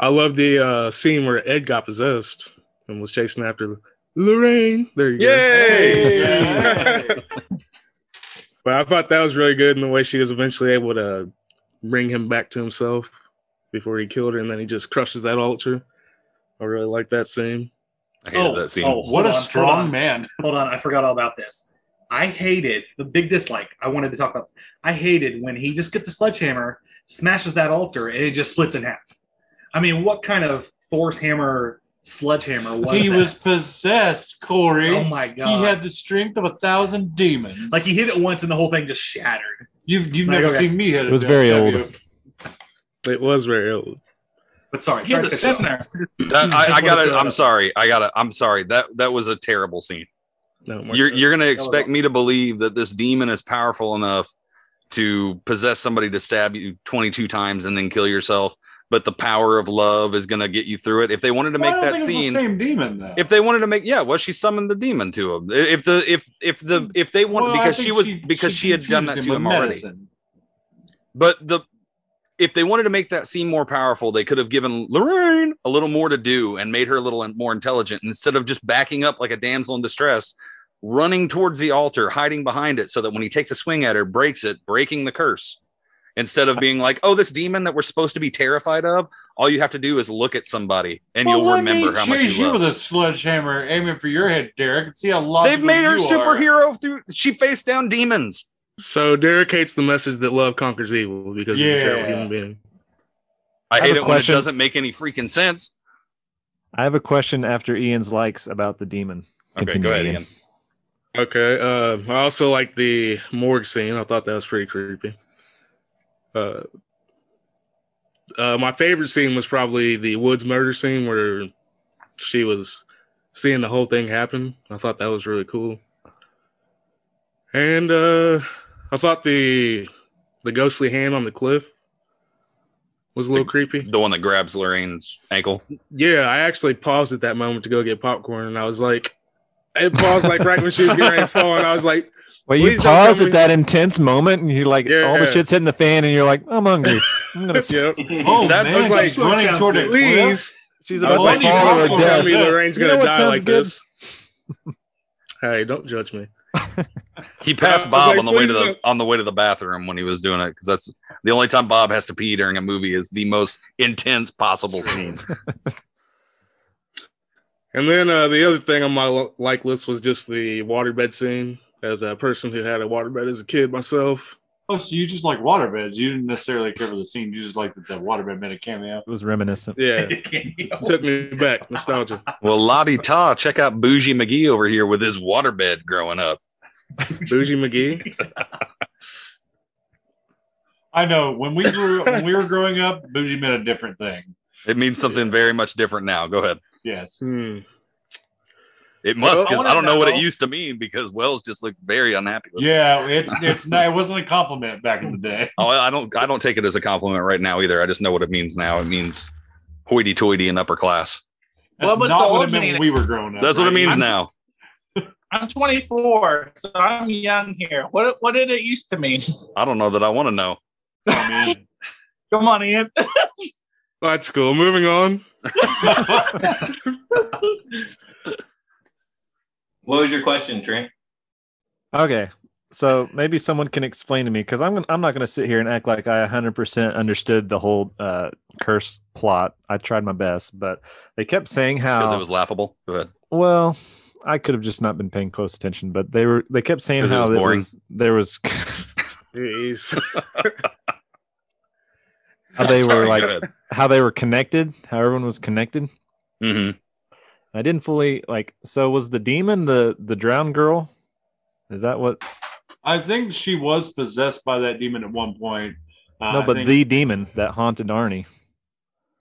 I love the uh, scene where Ed got possessed and was chasing after Lorraine. There you go. Yay! [LAUGHS] But I thought that was really good in the way she was eventually able to bring him back to himself before he killed her, and then he just crushes that altar. I really like that scene. I hated oh, that scene. oh, What hold a on, hold strong on. man. Hold on, I forgot all about this. I hated the big dislike. I wanted to talk about this. I hated when he just gets the sledgehammer, smashes that altar, and it just splits in half. I mean, what kind of force hammer sledgehammer was He that? was possessed, Cory. Oh my god! He had the strength of a thousand demons. like he hit it once and the whole thing just shattered. you've you've Like, never okay. seen me hit It was very old. you? It was very old. But sorry, He had the to cut you center. That, I, I Just wanted to gotta. throw it I'm sorry. I gotta. I'm sorry. That that was a terrible scene. No, You're you're gonna expect me to believe that this demon is powerful enough to possess somebody to stab you 22 times and then kill yourself, but the power of love is gonna get you through it. If they wanted to Well, I make don't that think it's scene, the same demon though. if they wanted to make yeah well she summoned the demon to him if the if if the if they wanted Well, because she was because she, had done that to with him already but the if they wanted to make that scene more powerful they could have given lorraine a little more to do and made her a little more intelligent instead of just backing up like a damsel in distress running towards the altar hiding behind it so that when he takes a swing at her breaks it breaking the curse instead of being like oh this demon that we're supposed to be terrified of all you have to do is look at somebody and Well, you'll remember me how much you you love with a sledgehammer aiming for your head, Derek, and see how logical They've made her you are. superhero through. She faced down demons. So Derek hates the message that love conquers evil because he's a terrible human being. I, I hate a it when it doesn't make any freaking sense. I have a question after Ian's likes about the demon. Okay, Continue, go ahead, Ian. Ian. Okay. Uh, I also like the morgue scene. I thought that was pretty creepy. Uh, uh, my favorite scene was probably the Woods murder scene where she was seeing the whole thing happen. I thought that was really cool. And uh, I thought the the ghostly hand on the cliff was a little creepy. The one that grabs Lorraine's ankle. Yeah, I actually paused at that moment to go get popcorn, and I was like, it paused like right when she was getting ready to fall, and I was like, Well, you Please don't pause me- at that intense moment, and you're like, all the shit's hitting the fan, and you're like, I'm hungry. I'm gonna. [LAUGHS] yep. Oh, That's- man, I was like, she's running toward it. Please. Please, She's I about to like, you fall to her tell death. me. Lorraine's You gonna know what die like good? this. [LAUGHS] hey, don't judge me. He passed Bob like, on the way to the don't. on the way to the bathroom when he was doing it because that's the only time Bob has to pee during a movie is the most intense possible scene. [LAUGHS] And then uh, the other thing on my like list was just the waterbed scene. As a person who had a waterbed as a kid myself, Oh, so you just like waterbeds. You didn't necessarily care for the scene. You just like that the waterbed made a cameo. It was reminiscent. yeah, [LAUGHS] took me back nostalgia. well, Lottie Ta, check out Bougie McGee over here with his waterbed growing up. Bougie McGee. [LAUGHS] I know when we were when we were growing up, bougie meant a different thing. It means something very much different now. Go ahead. Yes. Hmm. It must oh, because wanna I don't know what it used to mean because Wells just looked very unhappy with it. Yeah, it's it's not, it wasn't a compliment back in the day. [LAUGHS] Oh, I don't I don't take it as a compliment right now either. I just know what it means now. It means hoity toity and upper class. That's What was not what old it meant when we were growing up. That's what it means I'm- now. I'm 24, so I'm young here. What what did it used to mean? I don't know that I want to know. [LAUGHS] I mean, Come on, Ian. [LAUGHS] That's cool. Moving on. What was your question, Trent? Okay. So maybe someone can explain to me because I'm I'm not going to sit here and act like I 100% understood the whole uh, curse plot. I tried my best, but they kept saying Because how it was laughable. Go ahead. well, I could have just not been paying close attention, but they were they kept saying how was it was, there was Jeez. [LAUGHS] how they Sorry, were like how they were connected, how everyone was connected. Mhm. I didn't fully like. So was the demon the the drowned girl? Is that what? I think she was possessed by that demon at one point. Uh, no, but think- the demon that haunted Arnie,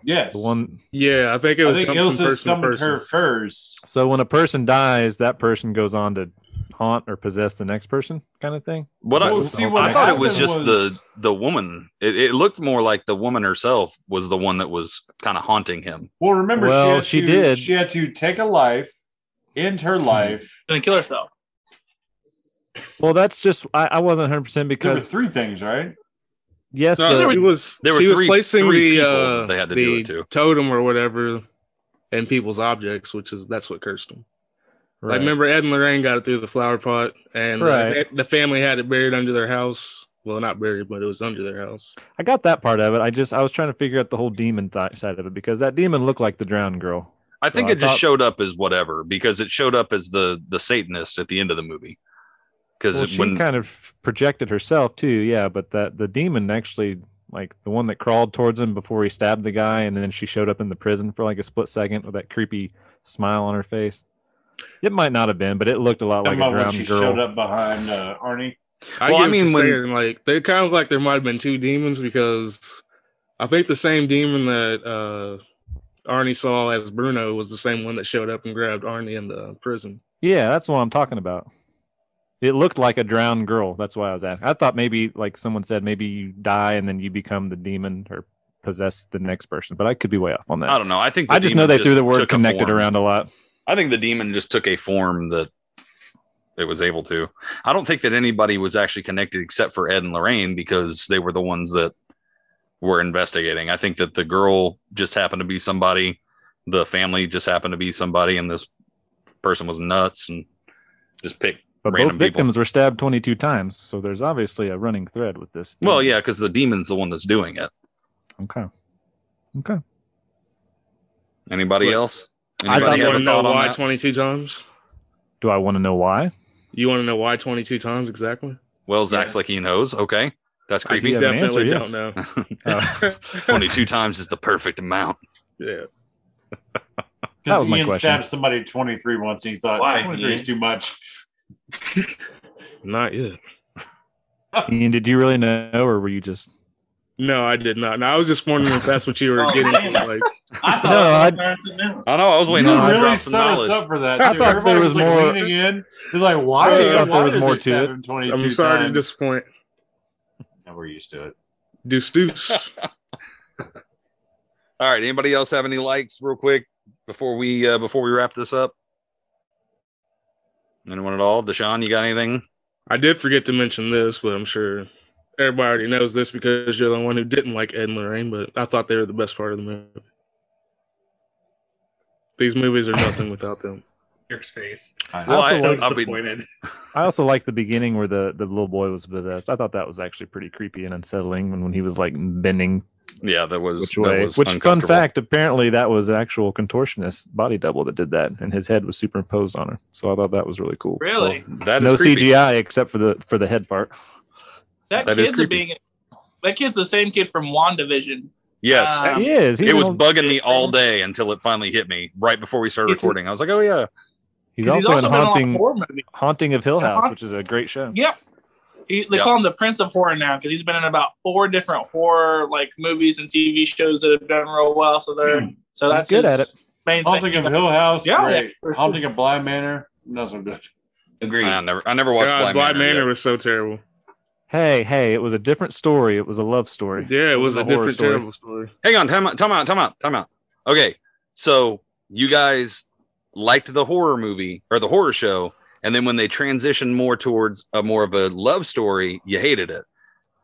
yes, the one. yeah, I think it was. I was think jumping Ilsa summoned person. her first. So when a person dies, that person goes on to haunt or possess the next person, kind of thing. What I, Well, see, what I thought it was just was- the the woman. It, it looked more like the woman herself was the one that was kind of haunting him. Well, remember, Well, she, she to, did. She had to take a life, end her life. Gonna kill herself. Well, that's just I, I wasn't 100 percent There were because three things, right? yes, No, the- it was there were she was three- placing three the uh, they had to do the it to. totem or whatever in people's objects, which is that's what cursed them. Right. Like remember Ed and Lorraine got it through the flower pot, and Right. the family had it buried under their house. Well, not buried, but it was under their house. I got that part of it. I just I was trying to figure out the whole demon th- side of it because that demon looked like the drowned girl. I think So I it just thought- showed up as whatever because it showed up as the the Satanist at the end of the movie. Because Well, she when kind of projected herself too, yeah. But that the demon actually, like the one that crawled towards him before he stabbed the guy, and then she showed up in the prison for like a split second with that creepy smile on her face. It might not have been, but it looked a lot like a about when drowned she girl. showed up behind uh, Arnie. I Well, I mean, when- saying, like they kind of like there might have been two demons because I think the same demon that uh, Arnie saw as Bruno was the same one that showed up and grabbed Arnie in the prison. Yeah, that's what I'm talking about. It looked like a drowned girl. That's why I was asking. I thought maybe, like someone said, maybe you die and then you become the demon or possess the next person. But I could be way off on that. I don't know. I think the I just know demon they threw the word connected around a lot. I think the demon just took a form that it was able to. I don't think that anybody was actually connected except for Ed and Lorraine because they were the ones that were investigating. I think that the girl just happened to be somebody, the family just happened to be somebody, and this person was nuts and just picked. But both victims were stabbed 22 times. So there's obviously a running thread with this. Well, yeah, because the demon's the one that's doing it. Okay. Okay. Anybody else? I Anybody you have want to know why 22 times? Do I want to know why? You want to know why 22 times exactly? Wells acts like he knows. Okay, that's I creepy. do have an Definitely answer, don't yes. know. Uh, [LAUGHS] [LAUGHS] Twenty-two times is the perfect amount. yeah. [LAUGHS] That Because was my Ian question. stabbed somebody 23 once and he thought Why, 23 is Ian? too much. Not yet. Ian, did you really know, or were you just? No, I did not. No, I was just wondering if that's what you were [LAUGHS] Oh, getting damn. Like, I thought No, no, I- I learned something. I know. I was waiting you on really drop some set us up for that. I too. thought there Everybody was like, more- leaning in. They're like, why? I did- thought there was more to stab it. I'm sorry to disappoint. No, we're used to it. Deuce deuce. [LAUGHS] [LAUGHS] All right. Anybody else have any likes, real quick, before we uh, before we wrap this up? Anyone at all? Dashawn, you got anything? I did forget to mention this, but I'm sure everybody already knows this because you're the one who didn't like Ed and Lorraine, but I thought they were the best part of the movie. These movies are nothing without them. Eric's face. I Well, also I, like- I'll be- disappointed. I also liked the beginning where the the little boy was possessed. I thought that was actually pretty creepy and unsettling when, when he was like bending yeah, that was which that way. was Which fun fact? Apparently, that was actual contortionist body double that did that, and his head was superimposed on her. So I thought that was really cool. Really? That is No creepy. CGI except for the for the head part. That, That is kid's a being. That kid's the same kid from WandaVision. Yes, Um, he is. He's it was old- bugging me all day until it finally hit me right before we started He's- recording. I was like, "Oh yeah, He's also, in been on a Haunting. Haunting of Hill House, Haunt- which is a great show. Yep. He, they Yeah. call him the Prince of Horror now because he's been in about four different horror like movies and TV shows that have done real well. So they're so He's that's good at it. Main Haunting thing. of Hill House, Yeah, great. yeah, for sure. Haunting of Bly Manor, not so good. Agreed. I never, I never watched God, Bly Bly Manor. Manor yet. was so terrible. Hey, hey, it was a different story. It was a love story. Yeah, it was a wasn't a different, story. terrible story. Hang on, time out, time out, time out, time out. Okay, so you guys liked the horror movie or the horror show, and then when they transitioned more towards a more of a love story, you hated it.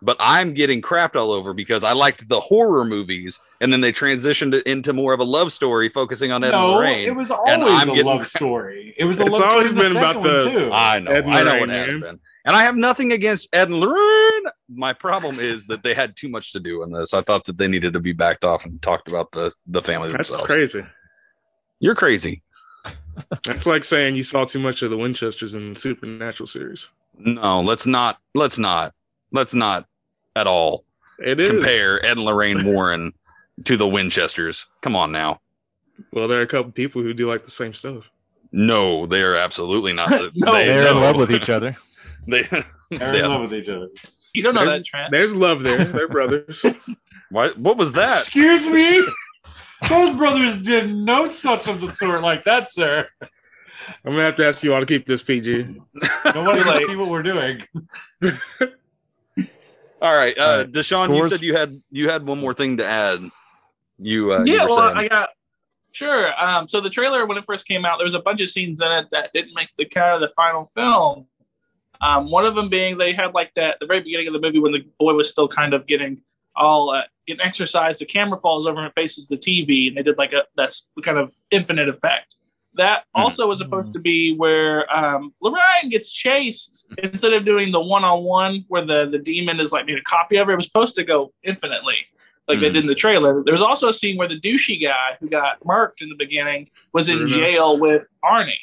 But I'm getting crapped all over because I liked the horror movies, and then they transitioned it into more of a love story, focusing on Ed and Lorraine. it was always a getting- love story. It was a It's love always story been the about the- too. I know, Ed I know Lorraine, it has been, and I have nothing against Ed and Lorraine. My problem is that they had too much to do in this. I thought that they needed to be backed off and talked about the the family That's themselves. crazy. You're crazy. [LAUGHS] That's like saying you saw too much of the Winchesters in the Supernatural series. No, let's not. Let's not. Let's not at all It is. compare Ed and Lorraine Warren to the Winchesters. Come on now. Well, there are a couple people who do like the same stuff. No, they are absolutely not. [LAUGHS] No. they, They're in love with each other. [LAUGHS] They, They're yeah. in love with each other. You don't know There's- that, Trent. There's love there. They're [LAUGHS] brothers. What? What was that? Excuse me? Those brothers did no such of the sort like that, sir. I'm gonna have to ask you all to keep this PG. Nobody Too can late. see what we're doing. All right, uh, All right, Dashawn, you said you had you had one more thing to add. You, uh, yeah, were well, saying. I got sure. Um, so the trailer when it first came out, there was a bunch of scenes in it that didn't make the cut of the final film. Um, one of them being they had like that the very beginning of the movie when the boy was still kind of getting all uh, getting exercise. The camera falls over and faces the TV, and they did like a that's kind of infinite effect. That Mhm. also was supposed to be where um, Lorraine gets chased instead of doing the one on one where the the demon is like made a copy of her. It was supposed to go infinitely like they Mhm. did in the trailer. There was also a scene where the douchey guy who got marked in the beginning was in Bruno. jail with Arnie.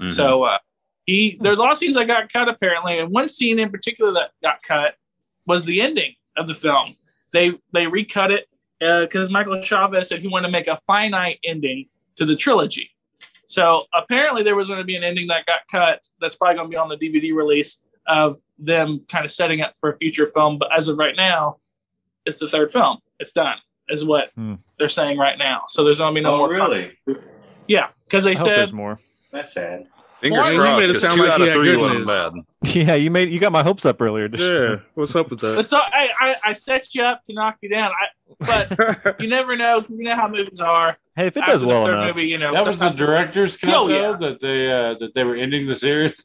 Mhm. So uh, he there's a lot of scenes that got cut apparently, and one scene in particular that got cut was the ending of the film. They they recut it because Michael Chaves said he wanted to make a finite ending to the trilogy. So apparently there was going to be an ending that got cut. That's probably going to be on the DVD release of them kind of setting up for a future film. But as of right now, it's the third film. It's done, is what Hmm. they're saying right now. So there's going to be no oh, more. really? Yeah, because they I hope there's more. That's sad. Fingers Well, you made it 'cause sound like out he of had three good wasn't bad. [LAUGHS] Yeah, you made you got my hopes up earlier. yeah. [LAUGHS] What's up with that? So I, I, I set you up to knock you down. I, but [LAUGHS] you never know. You know how movies are. Hey, if it After does the well enough, movie, you know, That was the director's cut, Oh, though, yeah. that they uh, that they were ending the series.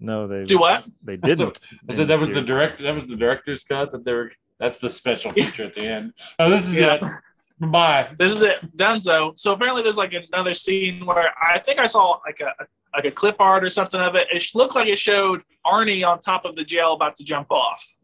no, they Do what? They didn't. I said that was the Series. director. That was the director's cut. That they were. That's the special feature at the end. Oh, this is Yeah. it. Bye. This is it. Done so. Apparently, there's like another scene where I think I saw like a like a clip art or something of it. It looked like it showed Arnie on top of the jail about to jump off.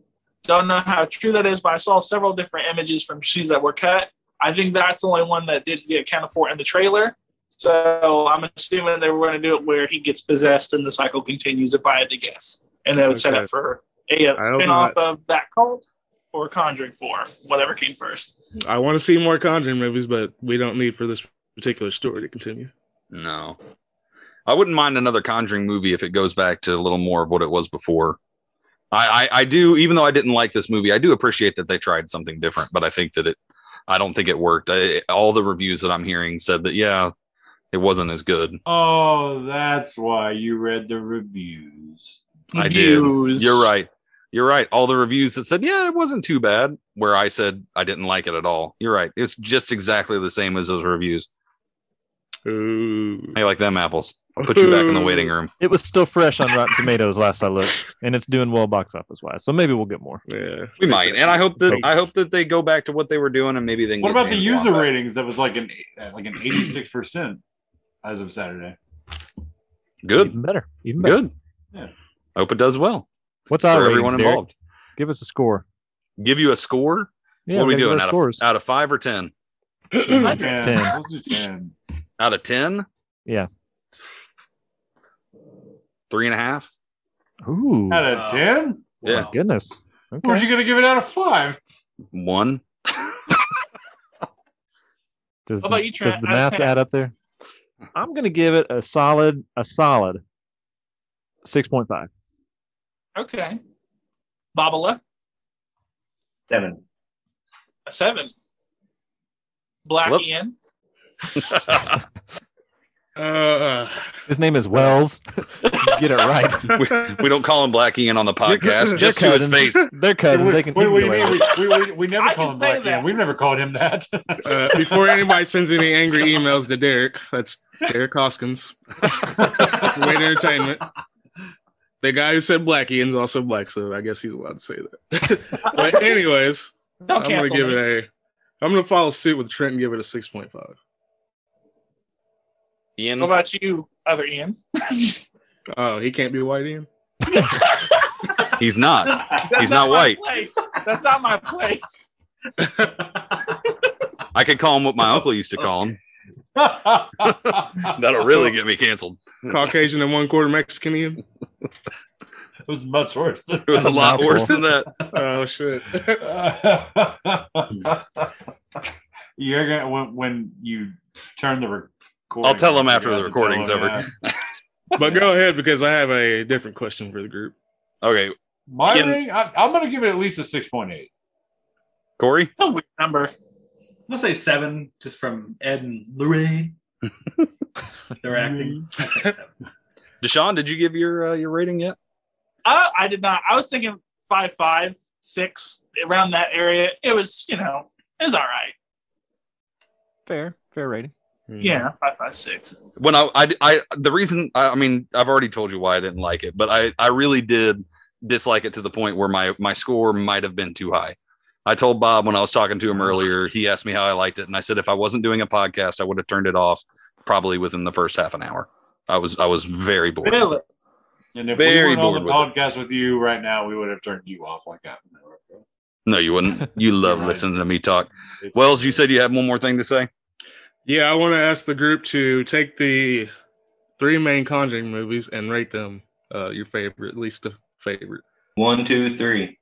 Don't know how true that is, but I saw several different images from scenes that were cut. I think that's the only one that didn't get accounted for in the trailer. So I'm assuming they were going to do it where he gets possessed and the cycle continues. If I had to guess, and they would set up for a, uh, I hope spin off of that cult or Conjuring Four, whatever came first. I want to see more Conjuring movies, but we don't need for this particular story to continue. No. I wouldn't mind another Conjuring movie if it goes back to a little more of what it was before. I, I, I do, even though I didn't like this movie, I do appreciate that they tried something different, but I think that it, I don't think it worked. I, all the reviews that I'm hearing said that, yeah, it wasn't as good. Oh, that's why you read the reviews. I did. You're right. You're right. All the reviews that said, yeah, it wasn't too bad, where I said I didn't like it at all. You're right. It's just exactly the same as those reviews. Ooh. Hey, like them apples. I'll put you back in the waiting room. It was still fresh on Rotten Tomatoes last I looked, and it's doing well box office wise. So maybe we'll get more. Yeah. We might, and I hope that I hope that they go back to what they were doing, and maybe they. Can What about the user ratings? That was like an uh, like an eighty six percent as of Saturday. Good, Even better. Even better. good. Yeah. I hope it does well What's for our everyone ratings, Derek? involved. Give us a score. Give you a score. Yeah, what are we doing? our Out of, out of five or ten? [CLEARS THROAT] Ten. Ten. Let's do ten. Out of ten? Yeah. Three and a half. Ooh, Out of Wow. ten? Yeah. Wow. goodness. What was you gonna give it out of five? One. Does, What about the- you, does the math add up there? I'm gonna give it a solid, a solid six point five. Okay. Babala, Seven. a seven. Black Whoop. Ian, [LAUGHS] Uh, His name is Wells. Get it right. [LAUGHS] we, we don't call him Black Ian on the podcast, just to his cousins. face. They're cousins. They can. Wait, what do you mean? We, we, we, we never I call him Black that. Ian. We've never called him that. [LAUGHS] uh, before anybody sends any angry emails to Derek, that's Derek Hoskins, Wait Entertainment. The guy who said Black Ian's also black, so I guess he's allowed to say that. [LAUGHS] but anyways, don't I'm gonna give me. it a. I'm gonna follow suit with Trent and give it a six point five. Ian, What about you, other Ian? [LAUGHS] Oh, he can't be white Ian. [LAUGHS] he's not. That's He's not my white. Place. That's not my place. I could call him what my uncle used to call him. [LAUGHS] That'll really get me canceled. Caucasian and one quarter Mexican Ian. It was much worse. Than It was a lot Mouthful. worse than that. Oh shit. [LAUGHS] You're gonna when, when you turn the recording. I'll tell them after the have to tell recording's over. yeah. but go ahead because I have a different question for the group. Okay, My Ian- rating, I, I'm going to give it at least a six point eight. Cory. It's a weird number. I'm gonna say seven, just from Ed and Lorraine. [LAUGHS] They're acting. I'd say seven. [LAUGHS] Dashawn, did you give your uh, your rating yet? Uh, I did not. I was thinking five, five, six, around that area. It was, you know, it was all right. Fair, fair rating. Yeah, five, five, six. when I, I, I the reason I, I mean I've already told you why I didn't like it, but I, I really did dislike it to the point where my my score might have been too high. I told Bob when I was talking to him earlier, he asked me how I liked it, and I said if I wasn't doing a podcast, I would have turned it off probably within the first half an hour. I was I was very bored. with Really? it. And if Very we weren't on the bored with podcast with you right now, we would have turned you off like that. No, you wouldn't. [LAUGHS] You love Right. listening to me talk. It's- Wells, you said you had one more thing to say. Yeah, I want to ask the group to take the three main Conjuring movies and rate them uh, your favorite, least a favorite. One, two, three.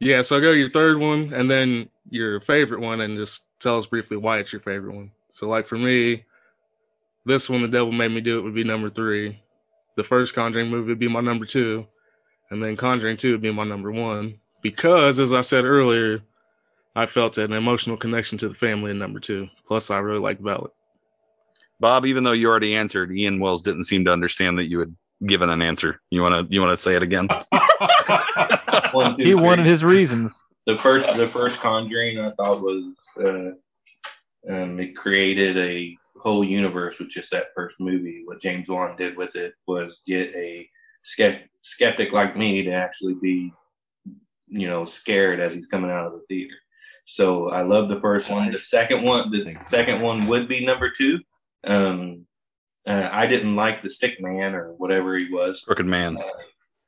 Yeah, so go your third one and then your favorite one, and just tell us briefly why it's your favorite one. So, like for me, this one, The Devil Made Me Do It, would be number three. The first Conjuring movie would be my number two, and then Conjuring Two would be my number one because, as I said earlier, I felt an emotional connection to the family in number two. Plus, I really like Valak. Bob, even though you already answered, Ian Wells didn't seem to understand that you had given an answer. You wanna you wanna say it again? [LAUGHS] One, two, He wanted his reasons. the first the first Conjuring I thought was uh, um, it created a whole universe with just that first movie. What James Wan did with it was get a skeptic like me to actually be, you know, scared as he's coming out of the theater. So I love the first one. The second one, the second one would be number two. Um, uh, I didn't like the Stick Man or whatever he was. Crooked man.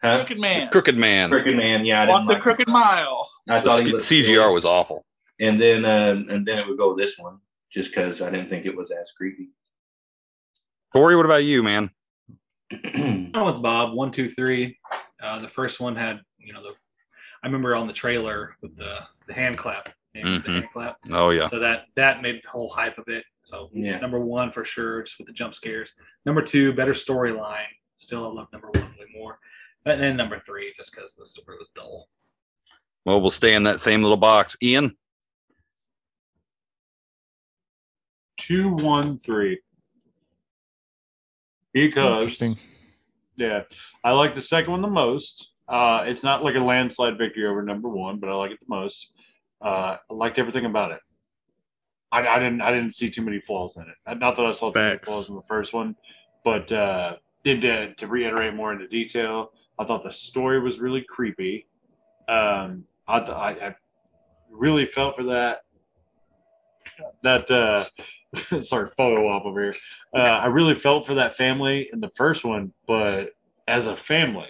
Huh? Crooked man. Crooked man. Crooked Man. Yeah, I Walk didn't the like crooked mile. I The thought he sc- looked silly CGR was awful. and then um, and then it would go this one just because I didn't think it was as creepy. Cory, what about you, man? [CLEARS THROAT] I'm with Bob. One, two, three. Uh, the first one had, you know, the. I remember on the trailer with the, the hand clap. and Mhm. The hand clap. Oh yeah. So that that made the whole hype of it. So Yeah. number one for sure, just with the jump scares. Number two, better storyline. Still, I love number one way more. And then number three, just because the story was dull. Well, we'll stay in that same little box. Ian, two one three. Because Interesting. yeah i like the second one the most. Uh it's not like a landslide victory over number one but i like it the most. Uh i liked everything about it. I, I didn't i didn't see too many flaws in it. Not that i saw too many flaws in the first one but uh did to, to reiterate more into detail. I thought the story was really creepy. Um i th- I, I really felt for that. That uh [LAUGHS] sorry photo op over here. Uh, i really felt for that family in the first one but as a family.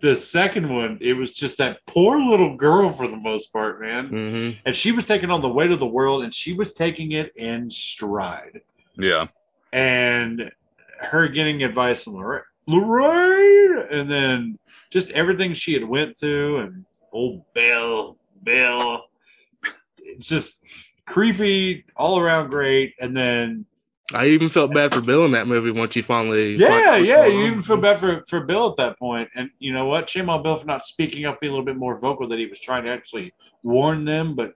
The second one it was just that poor little girl for the most part man. Mm-hmm. and she was taking on the weight of the world and she was taking it in stride. Yeah, and her getting advice from Lorraine, Lorraine, and then just everything she had went through, and old Bill, Bill, it's just creepy, all around great, and then I even felt bad for Bill in that movie once you finally. Yeah, yeah. You even feel bad for, for Bill at that point. And you know what? Shame on Bill for not speaking up, being a little bit more vocal that he was trying to actually warn them. But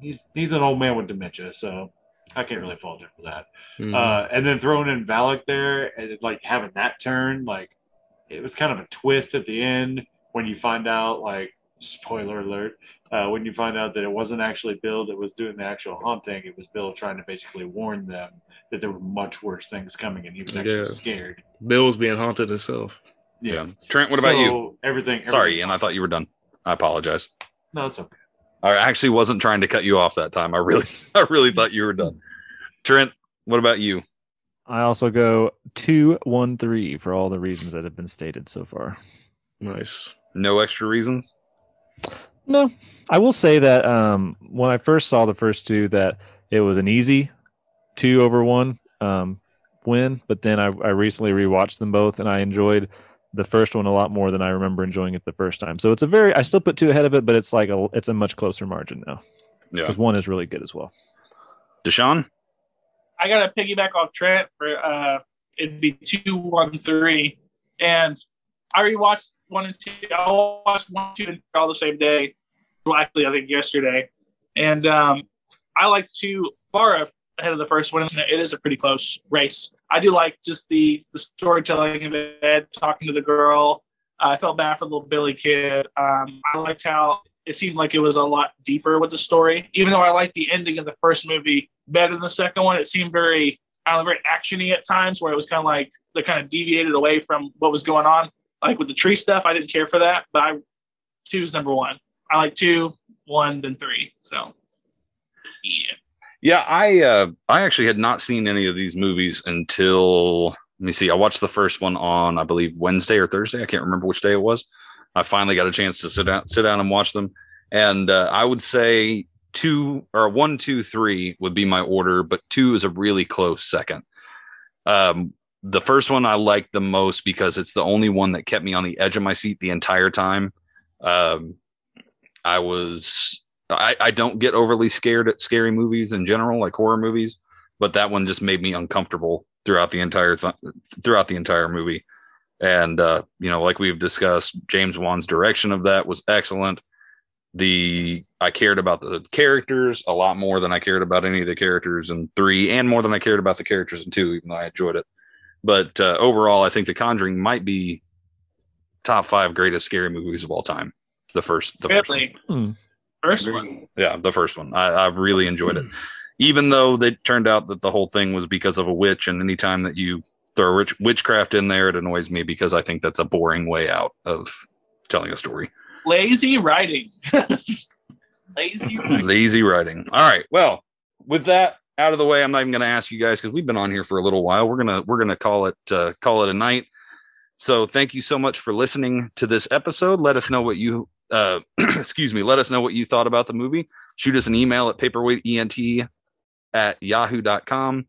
he's he's an old man with dementia, so I can't really fault him for that. Mhm. Uh, and then throwing in Valak there and like having that turn, like it was kind of a twist at the end when you find out, like spoiler alert, uh, when you find out that it wasn't actually Bill that was doing the actual haunting, it was Bill trying to basically warn them that there were much worse things coming, and he was actually Yeah. scared. Bill was being haunted himself. Yeah. Trent, what about you? So, Everything. Sorry, and I thought you were done. I apologize. No, it's okay. I actually wasn't trying to cut you off that time. I really, [LAUGHS] I really thought you were done. Trent, what about you? I also go two, one, three for all the reasons that have been stated so far. Nice. No extra reasons? No, I will say that um, when I first saw the first two, that it was an easy two over one um, win. But then I, I recently rewatched them both, and I enjoyed the first one a lot more than I remember enjoying it the first time. So it's a very I still put two ahead of it, but it's like a it's a much closer margin now Yeah. because one is really good as well. Dashawn? I gotta piggyback off Trent for uh it'd be two, one, three. And I rewatched one and two. I watched one, two, and three all the same day. Well, actually, I think yesterday. And um, I liked two far ahead of the first one. It is a pretty close race. I do like just the the storytelling of it, talking to the girl. I felt bad for the little Billy kid. Um, I liked how it seemed like it was a lot deeper with the story. Even though I liked the ending of the first movie better than the second one, it seemed very, I don't know, very actiony at times, where it was kind of like they kind of deviated away from what was going on. Like with the tree stuff, I didn't care for that, but I two's number one. I like two, one, then three. So yeah. Yeah, I uh I actually had not seen any of these movies until let me see. I watched the first one on I believe Wednesday or Thursday. I can't remember which day it was. I finally got a chance to sit down sit down and watch them. And uh, I would say two or one, two, three would be my order, but two is a really close second. Um the first one I liked the most because it's the only one that kept me on the edge of my seat the entire time. Um I was I, I don't get overly scared at scary movies in general, like horror movies, but that one just made me uncomfortable throughout the entire th- throughout the entire movie. And uh, you know, like we've discussed, James Wan's direction of that was excellent. The I cared about the characters a lot more than I cared about any of the characters in three, and more than I cared about the characters in two, even though I enjoyed it. But uh, overall, I think The Conjuring might be top five greatest scary movies of all time. The first, the first one. Really? Hmm. First one. Yeah, the first one. I, I really enjoyed it. Even though it turned out that the whole thing was because of a witch, and anytime that you throw witch, witchcraft in there, it annoys me because I think that's a boring way out of telling a story. Lazy writing. [LAUGHS] Lazy [LAUGHS] writing. Lazy writing. All right. Well, with that out of the way, I'm not even going to ask you guys because we've been on here for a little while. We're gonna we're gonna call it uh, call it a night. So thank you so much for listening to this episode. Let us know what you uh, [CLEARS THROAT] excuse me. Let us know what you thought about the movie. Shoot us an email at paperweightent at yahoo.com.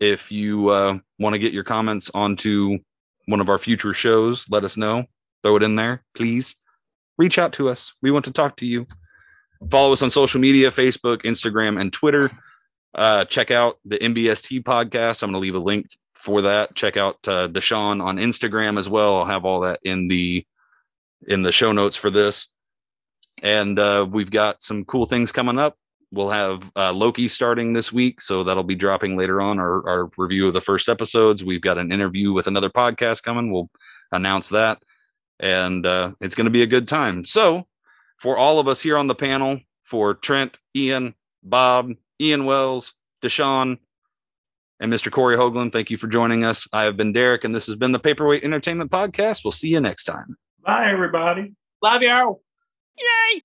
If you uh, want to get your comments onto one of our future shows, let us know. Throw it in there, please. Reach out to us. We want to talk to you. Follow us on social media Facebook, Instagram, and Twitter. Uh, check out the MBST podcast. I'm going to leave a link for that. Check out uh, Dashawn on Instagram as well. I'll have all that in the in the show notes for this. And uh, we've got some cool things coming up. We'll have uh, Loki starting this week, so that'll be dropping later on. Our, our review of the first episodes. We've got an interview with another podcast coming. We'll announce that, and uh, it's going to be a good time. So, for all of us here on the panel, for Trent, Ian, Bob, Ian Wells, Dashawn, and Mr. Cory Hoagland, thank you for joining us. I have been Derek, and this has been the Paperweight Entertainment Podcast. We'll see you next time. Bye, everybody. Love you. Yay!